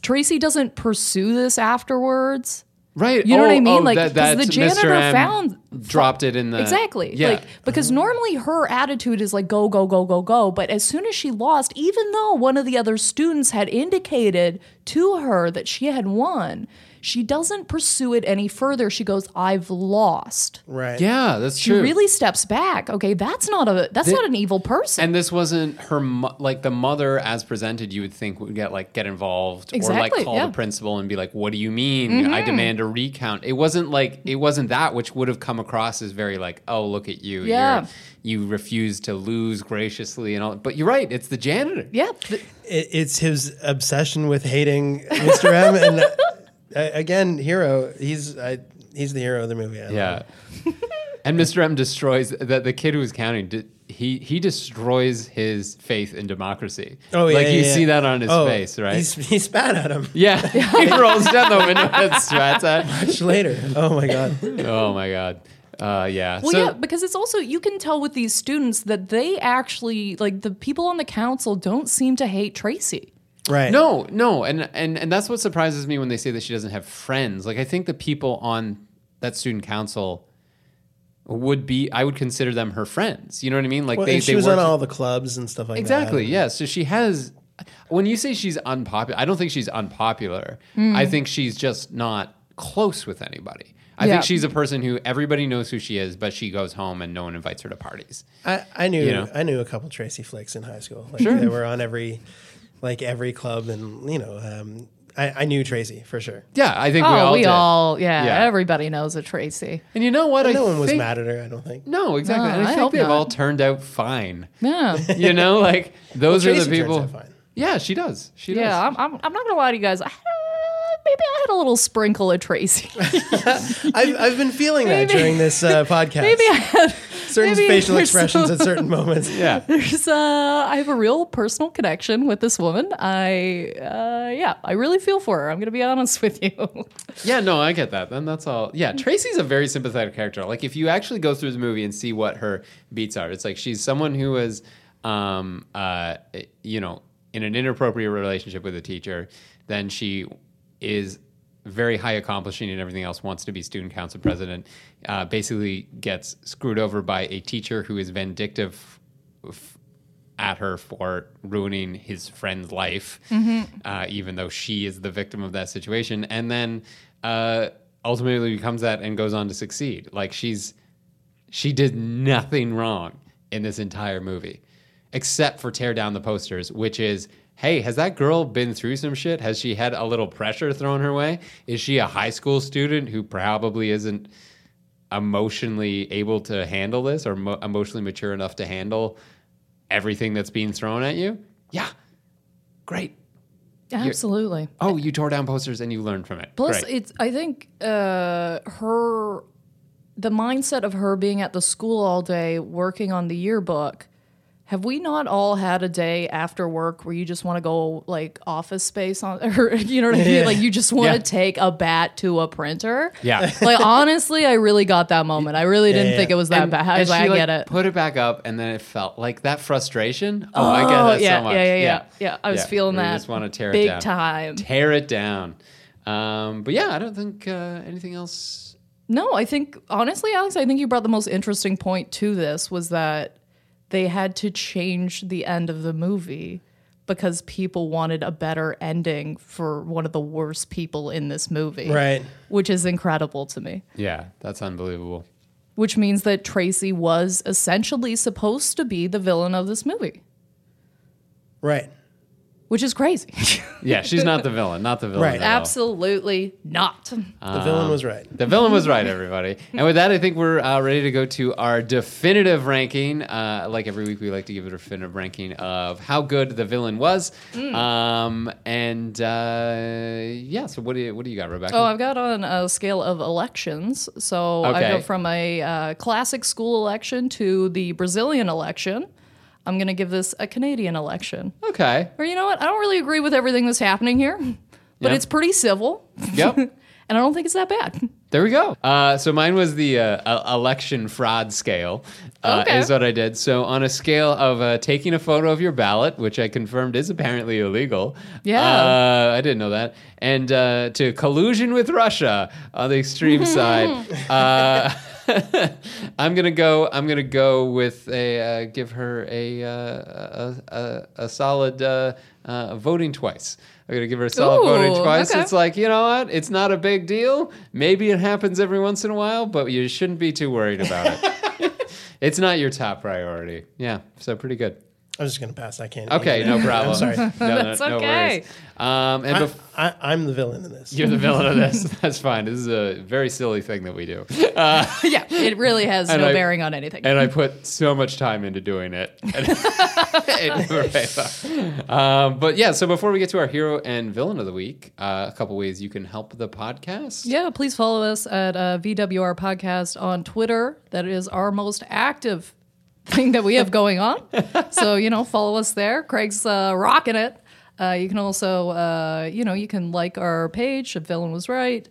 Speaker 1: Tracy doesn't pursue this afterwards.
Speaker 2: right.
Speaker 1: You know what
Speaker 2: oh,
Speaker 1: I mean?
Speaker 2: oh,
Speaker 1: Like,
Speaker 2: that,
Speaker 1: the janitor. Found-
Speaker 2: dropped it in the.
Speaker 1: Exactly.
Speaker 2: Yeah.
Speaker 1: Like because mm-hmm. normally her attitude is like go go go go go, but as soon as she lost, even though one of the other students had indicated to her that she had won, she doesn't pursue it any further. She goes, "I've lost."
Speaker 3: Right.
Speaker 2: yeah, that's true.
Speaker 1: She
Speaker 2: true.
Speaker 1: really steps back. Okay, that's not a that's not an evil person.
Speaker 2: And this wasn't her, mo- like the mother as presented. You would think would get like get involved or like call
Speaker 1: yeah. Mm-hmm.
Speaker 2: the principal and be like, "What do you mean? I demand a recount." It wasn't like it wasn't that, which would have come across as very like, "Oh, look at you,
Speaker 1: Yeah.
Speaker 2: You're, you refuse to lose graciously and all." But you're right; it's the janitor.
Speaker 1: yeah,
Speaker 3: It, it's his obsession with hating Mr. M. And again, hero. He's I, he's the hero of the movie. I
Speaker 2: Yeah. and Mr. M destroys the the kid who was counting. Di- he he destroys his faith in democracy.
Speaker 3: Oh yeah.
Speaker 2: like
Speaker 3: yeah,
Speaker 2: you
Speaker 3: yeah.
Speaker 2: see that on his
Speaker 3: Oh,
Speaker 2: face, right?
Speaker 3: He's, he spat at him.
Speaker 2: yeah, he rolls down the window and strats at.
Speaker 3: Much later. Oh my god.
Speaker 2: Oh my god. Uh, yeah.
Speaker 1: Well,
Speaker 2: so,
Speaker 1: yeah, because it's also you can tell with these students that they actually like the people on the council don't seem to hate Tracy.
Speaker 3: Right.
Speaker 2: No, no, and and and that's what surprises me when they say that she doesn't have friends. Like I think the people on that student council would be I would consider them her friends. You know what I mean? Like
Speaker 3: Well,
Speaker 2: they
Speaker 3: she
Speaker 2: they
Speaker 3: was
Speaker 2: work
Speaker 3: on all the clubs and stuff like
Speaker 2: Exactly.
Speaker 3: that. Exactly.
Speaker 2: Yeah. So she has. When you say she's unpopular, I don't think she's unpopular.
Speaker 1: Hmm.
Speaker 2: I think she's just not close with anybody. I
Speaker 1: Yeah.
Speaker 2: think she's a person who everybody knows who she is, but she goes home and no one invites her to parties.
Speaker 3: I, I knew
Speaker 2: You know?
Speaker 3: I knew a couple Tracy flicks in high school. Like they were on every like every club and you know, um, I, I knew Tracy for sure.
Speaker 2: Yeah, I think we
Speaker 1: Oh,
Speaker 2: all
Speaker 1: we
Speaker 2: did.
Speaker 1: all, yeah,
Speaker 2: Yeah.
Speaker 1: everybody knows a Tracy.
Speaker 2: And you know what? I
Speaker 3: no one was mad at her, I don't think.
Speaker 2: No, exactly.
Speaker 1: No,
Speaker 2: and I,
Speaker 1: I
Speaker 2: think they've
Speaker 1: not.
Speaker 2: all turned out fine.
Speaker 1: Yeah,
Speaker 2: You know, like those
Speaker 3: Well,
Speaker 2: are the
Speaker 3: Tracy turns
Speaker 2: people.
Speaker 3: out fine.
Speaker 2: Yeah, she does. She does.
Speaker 1: yeah. I'm, I'm, I'm not gonna lie to you guys. I, maybe I had a little sprinkle of Tracy.
Speaker 3: I've, I've been feeling that
Speaker 1: Maybe-
Speaker 3: during this uh, podcast.
Speaker 1: maybe I had
Speaker 3: certain
Speaker 1: maybe
Speaker 3: facial expressions
Speaker 1: some-
Speaker 3: at certain moments.
Speaker 2: yeah.
Speaker 1: There's uh, I have a real personal connection with this woman. I, uh, yeah, I really feel for her. I'm gonna be honest with you.
Speaker 2: Yeah, no, I get that. Then that's all. Yeah, Tracy's a very sympathetic character. Like if you actually go through the movie and see what her beats are, it's like she's someone who is, um, uh, you know, in an inappropriate relationship with a teacher. Then she is very high accomplishing and everything else. Wants to be student council president. Uh, basically gets screwed over by a teacher who is vindictive f- at her for ruining his friend's life, uh, even though she is the victim of that situation, and then uh, ultimately becomes that and goes on to succeed. Like she's she did nothing wrong in this entire movie, except for tear down the posters, which is. Hey, has that girl been through some shit? Has she had a little pressure thrown her way? Is she a high school student who probably isn't emotionally able to handle this or mo- emotionally mature enough to handle everything that's being thrown at you, yeah, great.
Speaker 1: Absolutely.
Speaker 2: Oh, you tore down posters and you learned from it.
Speaker 1: Plus,
Speaker 2: Great.
Speaker 1: it's I think uh, her the mindset of her being at the school all day working on the yearbook. Have we not all had a day after work where you just want to go like office space on, or you know what I mean?
Speaker 3: Yeah.
Speaker 1: Like you just want to
Speaker 2: Yeah.
Speaker 1: take a bat to a printer.
Speaker 2: Yeah.
Speaker 1: Like honestly, I really got that moment. I really didn't
Speaker 3: yeah.
Speaker 1: think it was that
Speaker 2: And-
Speaker 1: bad. I was like, I
Speaker 2: like,
Speaker 1: get it.
Speaker 2: Put it back up, and then it felt like that frustration. Oh, I get
Speaker 1: Oh,
Speaker 2: that
Speaker 1: yeah,
Speaker 2: so much.
Speaker 1: yeah, yeah, yeah, yeah. I was feeling that
Speaker 2: just want to tear
Speaker 1: big
Speaker 2: it down.
Speaker 1: Big time.
Speaker 2: Tear it down. Um, but yeah, I don't think uh, anything else.
Speaker 1: No, I think honestly, Alex, I think you brought the most interesting point to this was that they had to change the end of the movie because people wanted a better ending for one of the worst people in this movie.
Speaker 3: Right.
Speaker 1: Which is incredible to me.
Speaker 2: Yeah, that's unbelievable.
Speaker 1: Which means that Tracy was essentially supposed to be the villain of this movie,
Speaker 3: Right.
Speaker 1: Which is crazy.
Speaker 2: Yeah, she's not the villain. Not the villain.
Speaker 3: Right.
Speaker 2: at all.
Speaker 1: Absolutely not.
Speaker 3: The villain was right.
Speaker 2: The villain was right, everybody. and with that, I think we're uh, ready to go to our definitive ranking. Uh, like every week, we like to give it a definitive ranking of how good the villain was.
Speaker 1: Mm.
Speaker 2: Um, and uh, yeah, so what do you what do you got, Rebecca?
Speaker 1: Oh, I've got on a scale of elections. So I go from a uh, classic school election to the Brazilian election. I'm going to give this a Canadian election.
Speaker 2: okay.
Speaker 1: Or you know what? I don't really agree with everything that's happening here, but
Speaker 2: Yeah.
Speaker 1: it's pretty civil,
Speaker 2: Yep.
Speaker 1: and I don't think it's that bad.
Speaker 2: There we go. Uh, so mine was the uh, uh, election fraud scale, uh,
Speaker 1: Okay.
Speaker 2: is what I did. So on a scale of uh, taking a photo of your ballot, which I confirmed is apparently illegal.
Speaker 1: Yeah.
Speaker 2: uh, I didn't know that. And uh, to collusion with Russia on the extreme side. Uh, I'm gonna go. I'm gonna go with a uh, give her a uh, a, a, a solid uh, uh, voting twice. I'm gonna give her a solid voting twice.
Speaker 1: okay.
Speaker 2: It's like you know what? It's not a big deal. Maybe it happens every once in a while, but you shouldn't be too worried about it. it's not your top priority. Yeah, so pretty good.
Speaker 3: I was just gonna pass. I can't.
Speaker 2: Okay, no problem.
Speaker 3: I'm sorry.
Speaker 2: No, no,
Speaker 1: That's
Speaker 2: no
Speaker 1: okay.
Speaker 2: worries. Um, and
Speaker 3: I,
Speaker 2: bef-
Speaker 3: I, I'm the villain in this.
Speaker 2: you're the villain of this. That's fine. This is a very silly thing that we do.
Speaker 1: yeah, it really has
Speaker 2: And
Speaker 1: no
Speaker 2: I-
Speaker 1: bearing on anything.
Speaker 2: and I put so much time into doing it. And it never paid off. Um, but yeah, so before we get to our hero and villain of the week, uh, a couple ways you can help the podcast.
Speaker 1: yeah, please follow us at uh, VWR Podcast on Twitter. That is our most active thing that we have going on. so you know, follow us there. Craig's uh, rocking it. Uh, you can also, uh, you know, you can like our page. If Villain was right,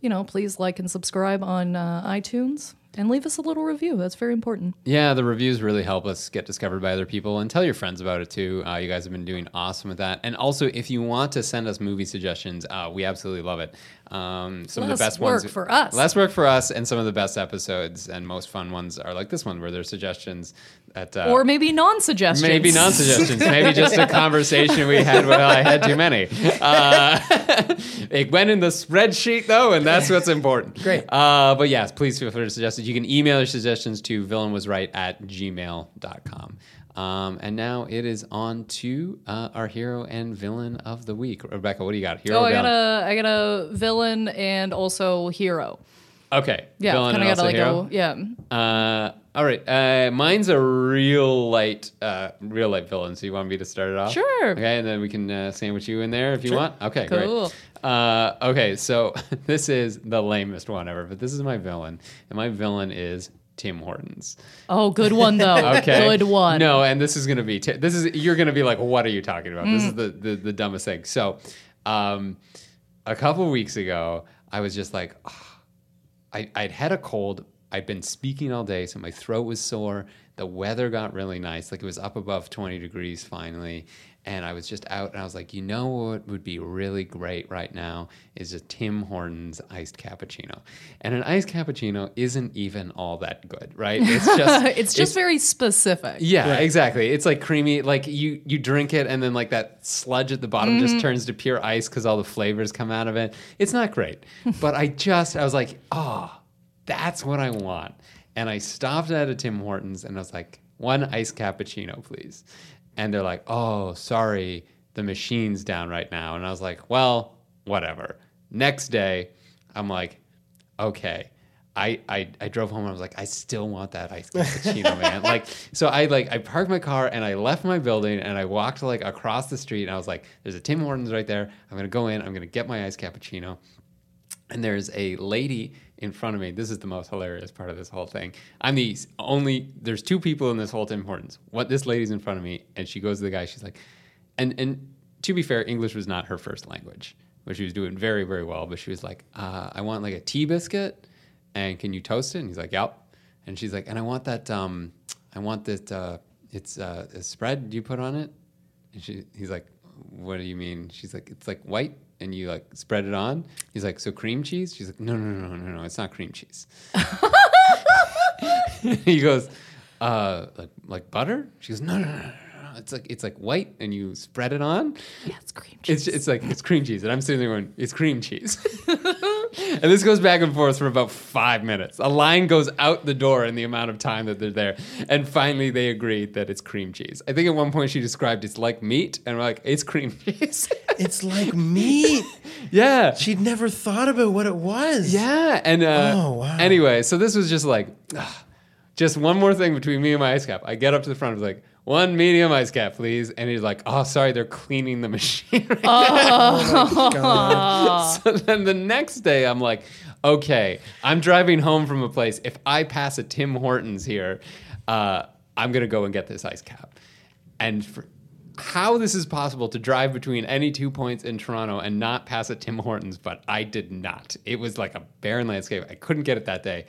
Speaker 1: you know, please like and subscribe on uh, iTunes and leave us a little review. That's very important.
Speaker 2: Yeah, the reviews really help us get discovered by other people and tell your friends about it too. Uh, you guys have been doing awesome with that. And also, if you want to send us movie suggestions, uh, we absolutely love it. Um, some of the best
Speaker 1: work
Speaker 2: ones
Speaker 1: for us.
Speaker 2: Less work for us, and some of the best episodes and most fun ones are like this one, where there's suggestions that uh,
Speaker 1: Or maybe non-suggestions.
Speaker 2: Maybe non suggestions. Maybe just a conversation we had when I had too many. Uh, it went in the spreadsheet, though, and that's what's important.
Speaker 3: Great.
Speaker 2: Uh, but yes, please feel free to suggest it. You can email your suggestions to villainwasright at gmail.com. Um, and now it is on to uh, our hero and villain of the week. Rebecca, what do you got? Hero
Speaker 1: Oh, I got a, I got a villain and also hero.
Speaker 2: Okay.
Speaker 1: Yeah,
Speaker 2: villain
Speaker 1: kind
Speaker 2: and
Speaker 1: of got to
Speaker 2: also
Speaker 1: like
Speaker 2: hero?
Speaker 1: go. Yeah.
Speaker 2: Uh, all right. Uh, mine's a real light, uh, real light villain. So you want me to start it off?
Speaker 1: Sure.
Speaker 2: Okay, and then we can uh, sandwich you in there if you
Speaker 3: Sure.
Speaker 2: want. Okay,
Speaker 1: Cool.
Speaker 2: great. Uh, okay, so this is the lamest one ever, but this is my villain, and my villain is Tim Hortons.
Speaker 1: Oh, good one though.
Speaker 2: Okay,
Speaker 1: Good one.
Speaker 2: No, and this is gonna be t- this is you're gonna be like, what are you talking about?
Speaker 1: Mm.
Speaker 2: This is the, the the dumbest thing. So, um, a couple weeks ago, I was just like. "Ah, I, I'd had a cold. I'd been speaking all day, so my throat was sore. The weather got really nice. Like it was up above 20 degrees finally. And I was just out and I was like, you know what would be really great right now is a Tim Hortons iced cappuccino. And an iced cappuccino isn't even all that good, right? It's just
Speaker 1: it's just very specific.
Speaker 2: yeah, exactly. It's like creamy. Like you you drink it, and then like that sludge at the bottom
Speaker 1: Mm-hmm.
Speaker 2: just turns to pure ice because all the flavors come out of it. It's not great, but I just I was like, oh, that's what I want. And I stopped at a Tim Hortons, and I was like, one iced cappuccino, please. And they're like, oh, sorry, the machine's down right now. And I was like, well, whatever. Next day, I'm like, okay. I, I I drove home and I was like, I still want that iced cappuccino, man. Like, so I like I parked my car and I left my building and I walked like across the street and I was like, there's a Tim Hortons right there. I'm gonna go in. I'm gonna get my iced cappuccino. And there's a lady in front of me. This is the most hilarious part of this whole thing. I'm the only. There's two people in this whole Tim Hortons. What this lady's in front of me, and she goes to the guy. She's like, and and to be fair, English was not her first language, but she was doing very very well. But she was like, uh, I want like a tea biscuit, and can you toast it? And he's like, Yep. And she's like, and I want that. Um, I want that. Uh, it's uh, a spread you put on it. And she, he's like, what do you mean? She's like, it's like white and you like spread it on. He's like, so cream cheese? She's like, no, no, no, no, no, it's not cream cheese. he goes, uh, like like butter? She goes, no, no, no, no, no. It's like it's like white and you spread it on.
Speaker 1: Yeah, it's cream cheese.
Speaker 2: It's it's like it's cream cheese, and I'm sitting there going, it's cream cheese. and this goes back and forth for about five minutes. A line goes out the door in the amount of time that they're there, and finally they agree that it's cream cheese. I think at one point she described it's like meat, and we're like, it's cream cheese.
Speaker 3: It's like meat.
Speaker 2: yeah.
Speaker 3: She'd never thought about what it was.
Speaker 2: Yeah, and uh,
Speaker 3: Oh, wow.
Speaker 2: anyway, so this was just like, ah, just one more thing between me and my ice cap. I get up to the front, I was like, one medium ice cap, please. And he's like, oh, sorry, they're cleaning the machine. right now." so then the next day, I'm like, okay, I'm driving home from a place. If I pass a Tim Hortons here, uh, I'm gonna go and get this ice cap. And for, how this is possible to drive between any two points in Toronto and not pass a Tim Hortons, but I did not. It was like a barren landscape. I couldn't get it that day.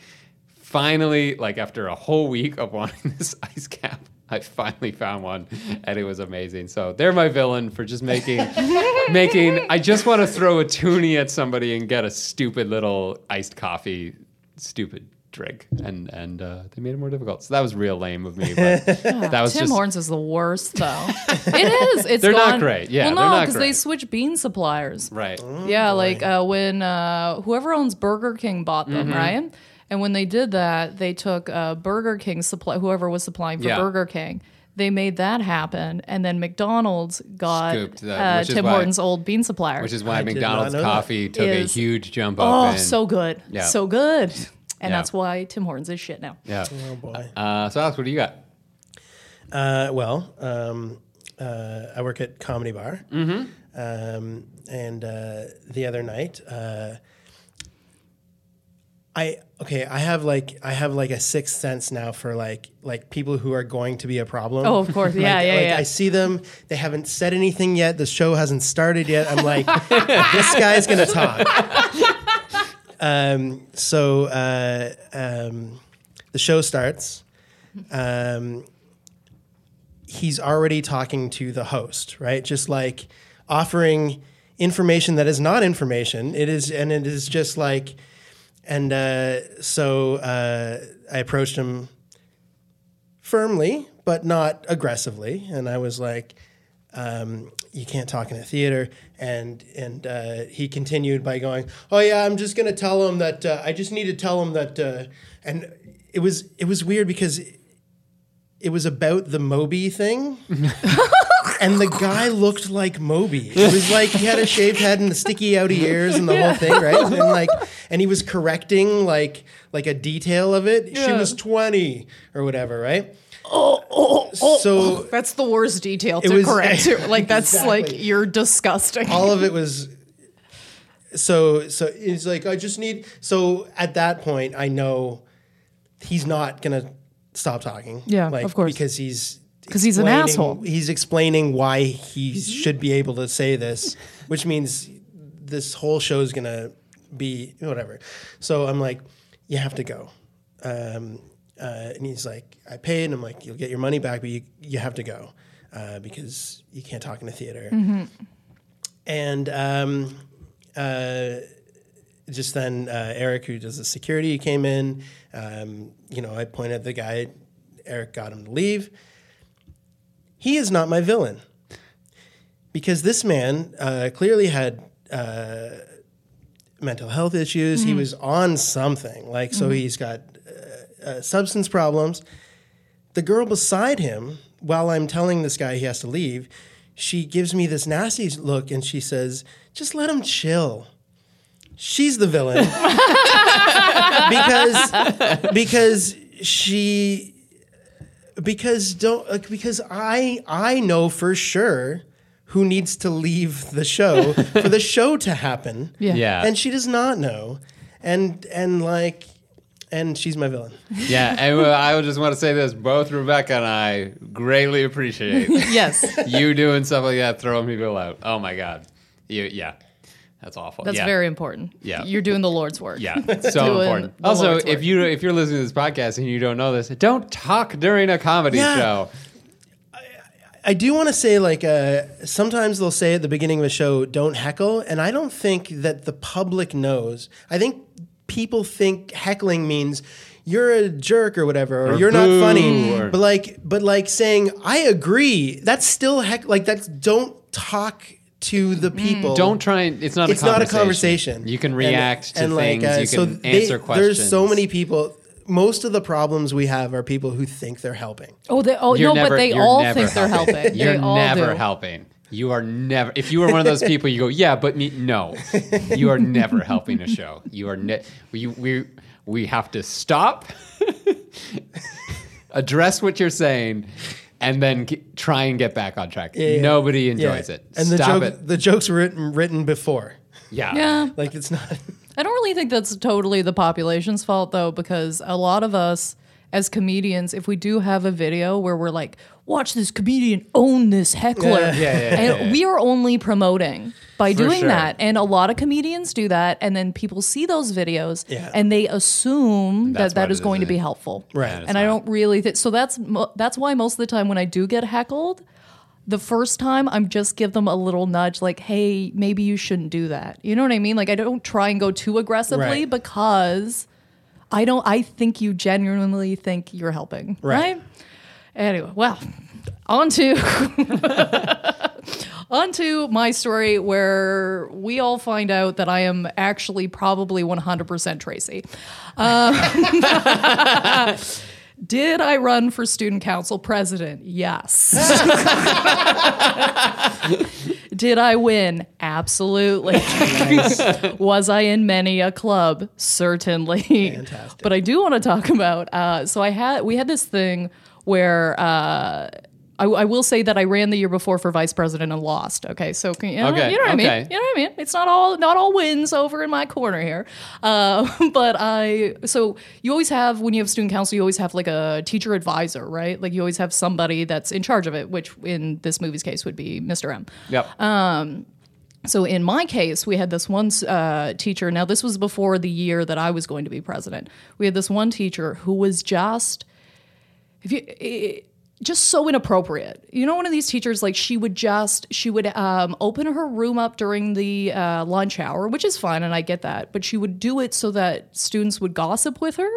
Speaker 2: Finally, like after a whole week of wanting this ice cap, I finally found one, and it was amazing. So they're my villain for just making, making. I just want to throw a toonie at somebody and get a stupid little iced coffee, stupid drink, and and uh, they made it more difficult. So that was real lame of me, but that was
Speaker 1: Tim
Speaker 2: just.
Speaker 1: Hortons is the worst, though. it is. It's
Speaker 2: They're not great. Yeah,
Speaker 1: well, no, because they switch bean suppliers.
Speaker 2: Right.
Speaker 1: yeah, like uh, when uh, whoever owns Burger King bought them,
Speaker 2: Mm-hmm.
Speaker 1: right? And when they did that, they took uh, Burger King supply, whoever was supplying for
Speaker 2: Yeah.
Speaker 1: Burger King. They made that happen, and then McDonald's got
Speaker 2: Scooped that,
Speaker 1: uh, Tim
Speaker 2: why-
Speaker 1: Hortons' old bean supplier.
Speaker 2: Which is why
Speaker 3: I
Speaker 2: McDonald's
Speaker 3: know that.
Speaker 2: coffee took
Speaker 1: Is-
Speaker 2: a huge jump up.
Speaker 1: oh,
Speaker 2: in,
Speaker 1: so good,
Speaker 2: Yeah.
Speaker 1: so good, and
Speaker 2: Yeah.
Speaker 1: that's why Tim Hortons is shit now.
Speaker 2: Yeah.
Speaker 3: Oh boy.
Speaker 2: Uh, so Alex, what do you got?
Speaker 3: Uh, well, um, uh, I work at Comedy Bar, mm-hmm. um, and uh, the other night, uh, I okay, I have like I have like a sixth sense now for like like people who are going to be a problem.
Speaker 1: Oh, of course. Yeah,
Speaker 3: Like-
Speaker 1: yeah,
Speaker 3: like
Speaker 1: yeah.
Speaker 3: I see them; they haven't said anything yet. The show hasn't started yet. I'm like, this guy's gonna talk. Um, so uh, um, the show starts. Um, he's already talking to the host, right? Just like offering information that is not information. It is, and it is just like, and uh, so uh, I approached him firmly, but not aggressively, and I was like, um, "You can't talk in a theater." And and uh, he continued by going, "Oh yeah, I'm just gonna tell him that uh, I just need to tell him that." Uh, and it was it was weird because it was about the Moby thing. and the guy looked like Moby. It was like he had a shaved head and the sticky outy ears and the whole thing, right? And like and he was correcting like like a detail of it. She was 20 or whatever, right? So
Speaker 1: That's the worst detail to
Speaker 3: was-
Speaker 1: correct. like that's like you're disgusting.
Speaker 3: all of it was so so it's like I just need so at that point I know he's not gonna stop talking.
Speaker 1: Yeah,
Speaker 3: like,
Speaker 1: of course.
Speaker 3: Because he's
Speaker 1: 'Cause he's an asshole.
Speaker 3: He's explaining why he should be able to say this, which means this whole show is gonna be whatever. So I'm like, you have to go. Um, uh, and he's like, I paid. And I'm like, you'll get your money back, but you, you have to go uh, because you can't talk in a theater. And um, uh, just then, uh, Eric, who does the security, came in. Um, you know, I pointed at the guy. Eric got him to leave. He is not my villain because this man uh, clearly had uh, mental health issues. He was on something, like so. He's got uh, substance problems. The girl beside him, while I'm telling this guy he has to leave, she gives me this nasty look and she says, "Just let him chill." she's the villain because because she because don't like because I I know for sure who needs to leave the show for the show to happen.
Speaker 1: Yeah.
Speaker 2: Yeah.
Speaker 3: And she does not know. And and like and she's my villain.
Speaker 2: Yeah, and I would just want to say this: both Rebecca and I greatly appreciate
Speaker 1: Yes.
Speaker 2: you doing stuff like that, throwing people out. Oh my god, you, yeah, that's awful.
Speaker 1: That's
Speaker 2: yeah.
Speaker 1: very important.
Speaker 2: Yeah.
Speaker 1: You're doing the Lord's work.
Speaker 2: Yeah, it's so
Speaker 1: Doing
Speaker 2: important. Also,
Speaker 1: Lord's
Speaker 2: if
Speaker 1: work.
Speaker 2: you if you're listening to this podcast and you don't know this, don't talk during a comedy
Speaker 3: Yeah.
Speaker 2: show.
Speaker 3: I do want to say, like, uh, sometimes they'll say at the beginning of a show, don't heckle. And I don't think that the public knows. I think people think heckling means you're a jerk or whatever, or,
Speaker 2: Or
Speaker 3: you're not funny.
Speaker 2: or-
Speaker 3: But like, but like saying, I agree, that's still heck, like, that's don't talk to the people.
Speaker 2: Don't try and it's not.
Speaker 3: It's
Speaker 2: a
Speaker 3: not a
Speaker 2: conversation.
Speaker 3: conversation.
Speaker 2: You can
Speaker 3: And-
Speaker 2: react to
Speaker 3: and, like,
Speaker 2: things.
Speaker 3: uh,
Speaker 2: you
Speaker 3: so
Speaker 2: can
Speaker 3: they-
Speaker 2: answer questions.
Speaker 3: There's so many people. Most of the problems we have are people who think they're helping.
Speaker 1: Oh, they, oh
Speaker 2: You're
Speaker 1: no,
Speaker 2: never-
Speaker 1: but they all
Speaker 2: never
Speaker 1: think they're helping.
Speaker 2: You're
Speaker 1: they all
Speaker 2: never
Speaker 1: do.
Speaker 2: helping. You are never. If you were one of those people, you go, yeah, but me, no, you are never helping a show. You are ne- we we we have to stop, address what you're saying, and then g- try and get back on track.
Speaker 3: Yeah, yeah.
Speaker 2: Nobody enjoys
Speaker 3: Yeah.
Speaker 2: it.
Speaker 3: And the
Speaker 2: Stop
Speaker 3: joke,
Speaker 2: it.
Speaker 3: the jokes were written written before.
Speaker 2: Yeah.
Speaker 1: Yeah.
Speaker 3: Like it's not.
Speaker 1: I don't really think that's totally the population's fault though, because a lot of us as comedians, if we do have a video where we're like, watch this comedian own this heckler,
Speaker 3: Yeah, yeah,
Speaker 2: yeah,
Speaker 1: and
Speaker 2: yeah.
Speaker 1: we are only promoting by doing
Speaker 2: sure.
Speaker 1: that. And a lot of comedians do that, and then people see those videos
Speaker 3: Yeah.
Speaker 1: and they assume
Speaker 2: That's
Speaker 1: that that
Speaker 2: what
Speaker 1: is
Speaker 2: it
Speaker 1: going to be helpful.
Speaker 3: Right.
Speaker 2: Yeah,
Speaker 1: And I don't really think so. That's mo- that's why most of the time when I do get heckled, the first time I'm just give them a little nudge, like, "Hey, maybe you shouldn't do that." You know what I mean? Like I don't try and go too aggressively
Speaker 3: Right.
Speaker 1: because I don't. I think you genuinely think you're helping,
Speaker 3: Right.
Speaker 1: right? Anyway, well, on to on to my story where we all find out that I am actually probably 100% Tracy. Um, did I run for student council president? Yes. Did I win? Absolutely. Was I in many a club? Certainly.
Speaker 3: Fantastic.
Speaker 1: But I do want to talk about. Uh, so I had we had this thing where. Uh, I, I will say that I ran the year before for vice president and lost. Okay, so can, you, know,
Speaker 2: Okay,
Speaker 1: you know what I mean. You know what I mean. It's not all not all wins over in my corner here. Uh, but I so you always have when you have student council, you always have like a teacher advisor, right? Like you always have somebody that's in charge of it, which in this movie's case would be Mr. M.
Speaker 2: Yep.
Speaker 1: So in my case, we had this one uh, teacher. Now this was before the year that I was going to be president. We had this one teacher who was just, if you. eh, just so inappropriate. You know, one of these teachers, like she would just, she would um, open her room up during the uh, lunch hour, which is fine, and I get that. But she would do it so that students would gossip with her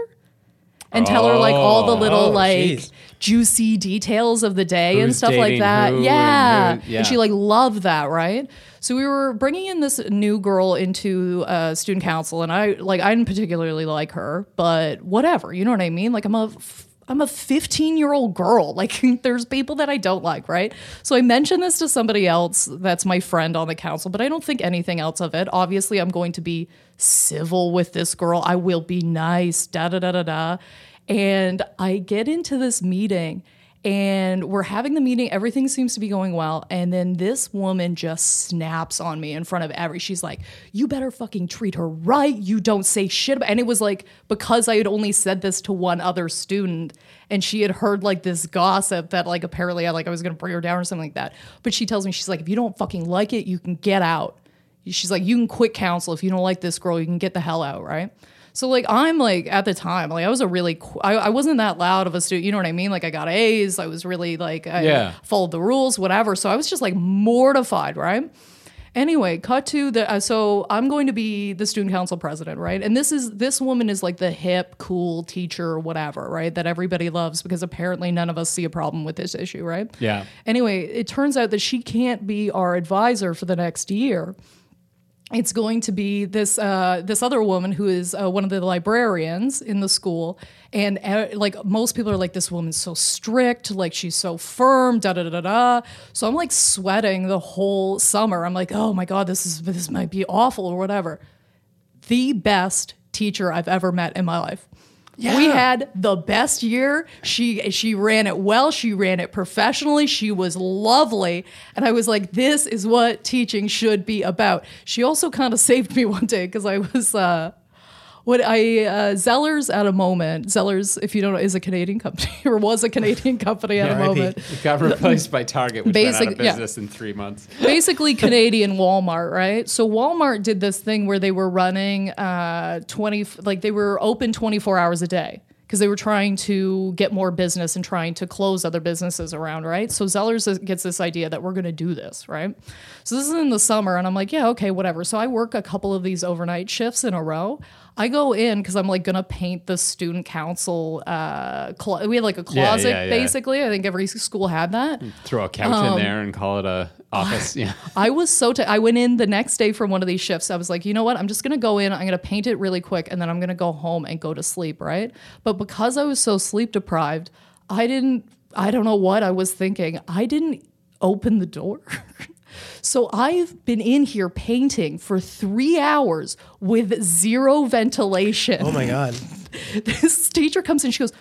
Speaker 1: and tell her like all the little
Speaker 3: Oh,
Speaker 1: like
Speaker 3: jeez.
Speaker 1: juicy details of the day and stuff like that.
Speaker 2: who and
Speaker 1: yeah.
Speaker 2: who- yeah.
Speaker 1: and she like loved that, right? So we were bringing in this new girl into uh, student council, and I like I didn't particularly like her, but whatever, you know what I mean? Like I'm a f- I'm a 15 year old girl. Like there's people that I don't like, right? So I mentioned this to somebody else that's my friend on the council, but I don't think anything else of it. Obviously, I'm going to be civil with this girl. I will be nice, da da da da da. And I get into this meeting and we're having the meeting. Everything seems to be going well. And then this woman just snaps on me in front of every she's like you better fucking treat her right. You don't say shit and it was like because i had only said this to one other student and she had heard like this gossip that like apparently i like i was gonna bring her down or something like that. But she tells me she's like if you don't fucking like it you can get out. She's like you can quit council if you don't like this girl you can get the hell out right so like I'm like at the time like I was a really qu- I, I wasn't that loud of a student you know what I mean? Like I got A's I was really like I
Speaker 2: Yeah.
Speaker 1: followed the rules whatever. So I was just like mortified right? Anyway cut to the uh, so I'm going to be the student council president right? And this is this woman is like the hip cool teacher or whatever right that everybody loves because apparently none of us see a problem with this issue right?
Speaker 2: Yeah.
Speaker 1: anyway it turns out that she can't be our advisor for the next year it's going to be this uh, this other woman who is uh, one of the librarians in the school, and uh, like most people are like, this woman's so strict, like she's so firm, da da da da da. So I'm like sweating the whole summer. I'm like, oh my god, this is this might be awful or whatever. the best teacher I've ever met in my life. We had the best year. She she ran it well. She ran it professionally. She was lovely, and I was like, "This is what teaching should be about." She also kind of saved me one day because I was uh, what I uh, Zellers at a moment. Zellers, if you don't know, is a Canadian company or was a Canadian company at a moment.
Speaker 2: It got replaced by Target, which went out of
Speaker 1: Basic- yeah.
Speaker 2: business in three months.
Speaker 1: basically Canadian Walmart, right? So Walmart did this thing where they were running uh 20 like they were open 24 hours a day because they were trying to get more business and trying to close other businesses around, right? So Zellers gets this idea that we're going to do this, right? So this is in the summer and I'm like, yeah, okay, whatever. So I work a couple of these overnight shifts in a row. I go in because I'm like gonna paint the student council. Uh, clo- we had like a closet
Speaker 2: yeah, yeah.
Speaker 1: basically. I think every school had that.
Speaker 2: Throw a couch
Speaker 1: Um,
Speaker 2: in there and call it a office. Yeah.
Speaker 1: I was so t- I went in the next day from one of these shifts. I was like, you know what? I'm just gonna go in. I'm gonna paint it really quick, and then I'm gonna go home and go to sleep. Right? But because I was so sleep deprived, I didn't. I don't know what I was thinking. I didn't open the door. So I've been in here painting for three hours with zero ventilation
Speaker 3: Oh my god.
Speaker 1: this teacher comes in she goes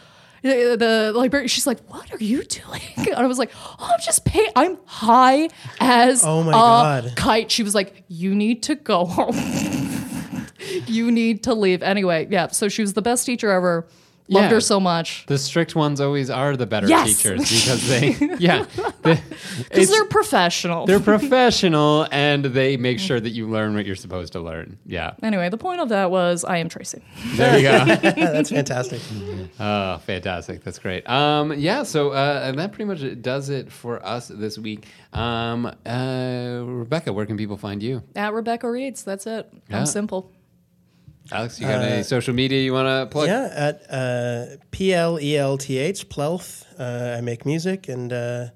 Speaker 1: the, the librarian she's like what are you doing? And i was like oh i'm just pay i'm high as
Speaker 3: Oh my
Speaker 1: a
Speaker 3: God.
Speaker 1: kite. She was like you need to go home. You need to leave. Anyway yeah so she was the best teacher ever loved
Speaker 2: Yeah.
Speaker 1: her so much
Speaker 2: The strict ones always are the better
Speaker 1: Yes.
Speaker 2: teachers because they, yeah, they,
Speaker 1: because
Speaker 2: it's-
Speaker 1: they're professional
Speaker 2: they're professional and they make sure that you learn what you're supposed to learn. Yeah.
Speaker 1: anyway the point of that was i am tracy
Speaker 2: There you go.
Speaker 3: That's fantastic.
Speaker 2: Oh, fantastic. That's great. Um, yeah, so uh, and that pretty much does it for us this week. Um, uh, Rebecca, where can people find you?
Speaker 1: at rebecca reads that's it
Speaker 2: Yeah.
Speaker 1: i'm simple
Speaker 2: Alex, you got any social media you want to plug?
Speaker 3: Yeah, at uh, P L E L T H Plelth. Uh, I make music, and uh,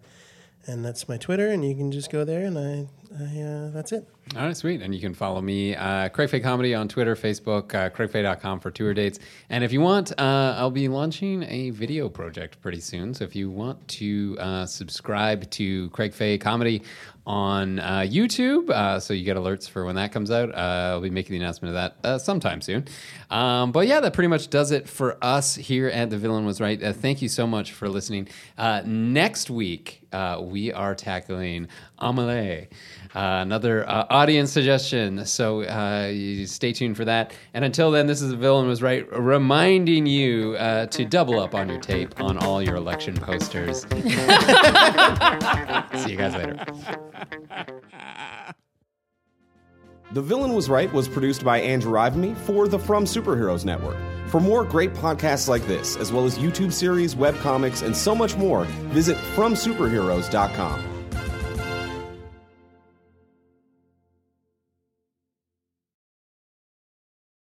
Speaker 3: and that's my Twitter, and you can just go there, and I, I uh, that's it.
Speaker 2: All right, sweet. And you can follow me, uh, Craig Fay Comedy on Twitter, Facebook, uh, craigfay.com for tour dates. And if you want, uh, I'll be launching a video project pretty soon. So if you want to uh, subscribe to Craig Fay Comedy on uh, YouTube, uh, so you get alerts for when that comes out, uh, I'll be making the announcement of that uh, sometime soon. Um, but yeah, that pretty much does it for us here at The Villain Was Right. Uh, thank you so much for listening. Uh, next week, we are tackling Amelie, uh, another uh, audience suggestion. So uh, you stay tuned for that. And until then, this is The Villain Was Right, reminding you uh, to double up on your tape on all your election posters. See you guys later.
Speaker 4: The Villain Was Right was produced by Andrew Ivimey for the From Superheroes Network. For more great podcasts like this, as well as YouTube series, webcomics, and so much more, visit FromSuperheroes.com.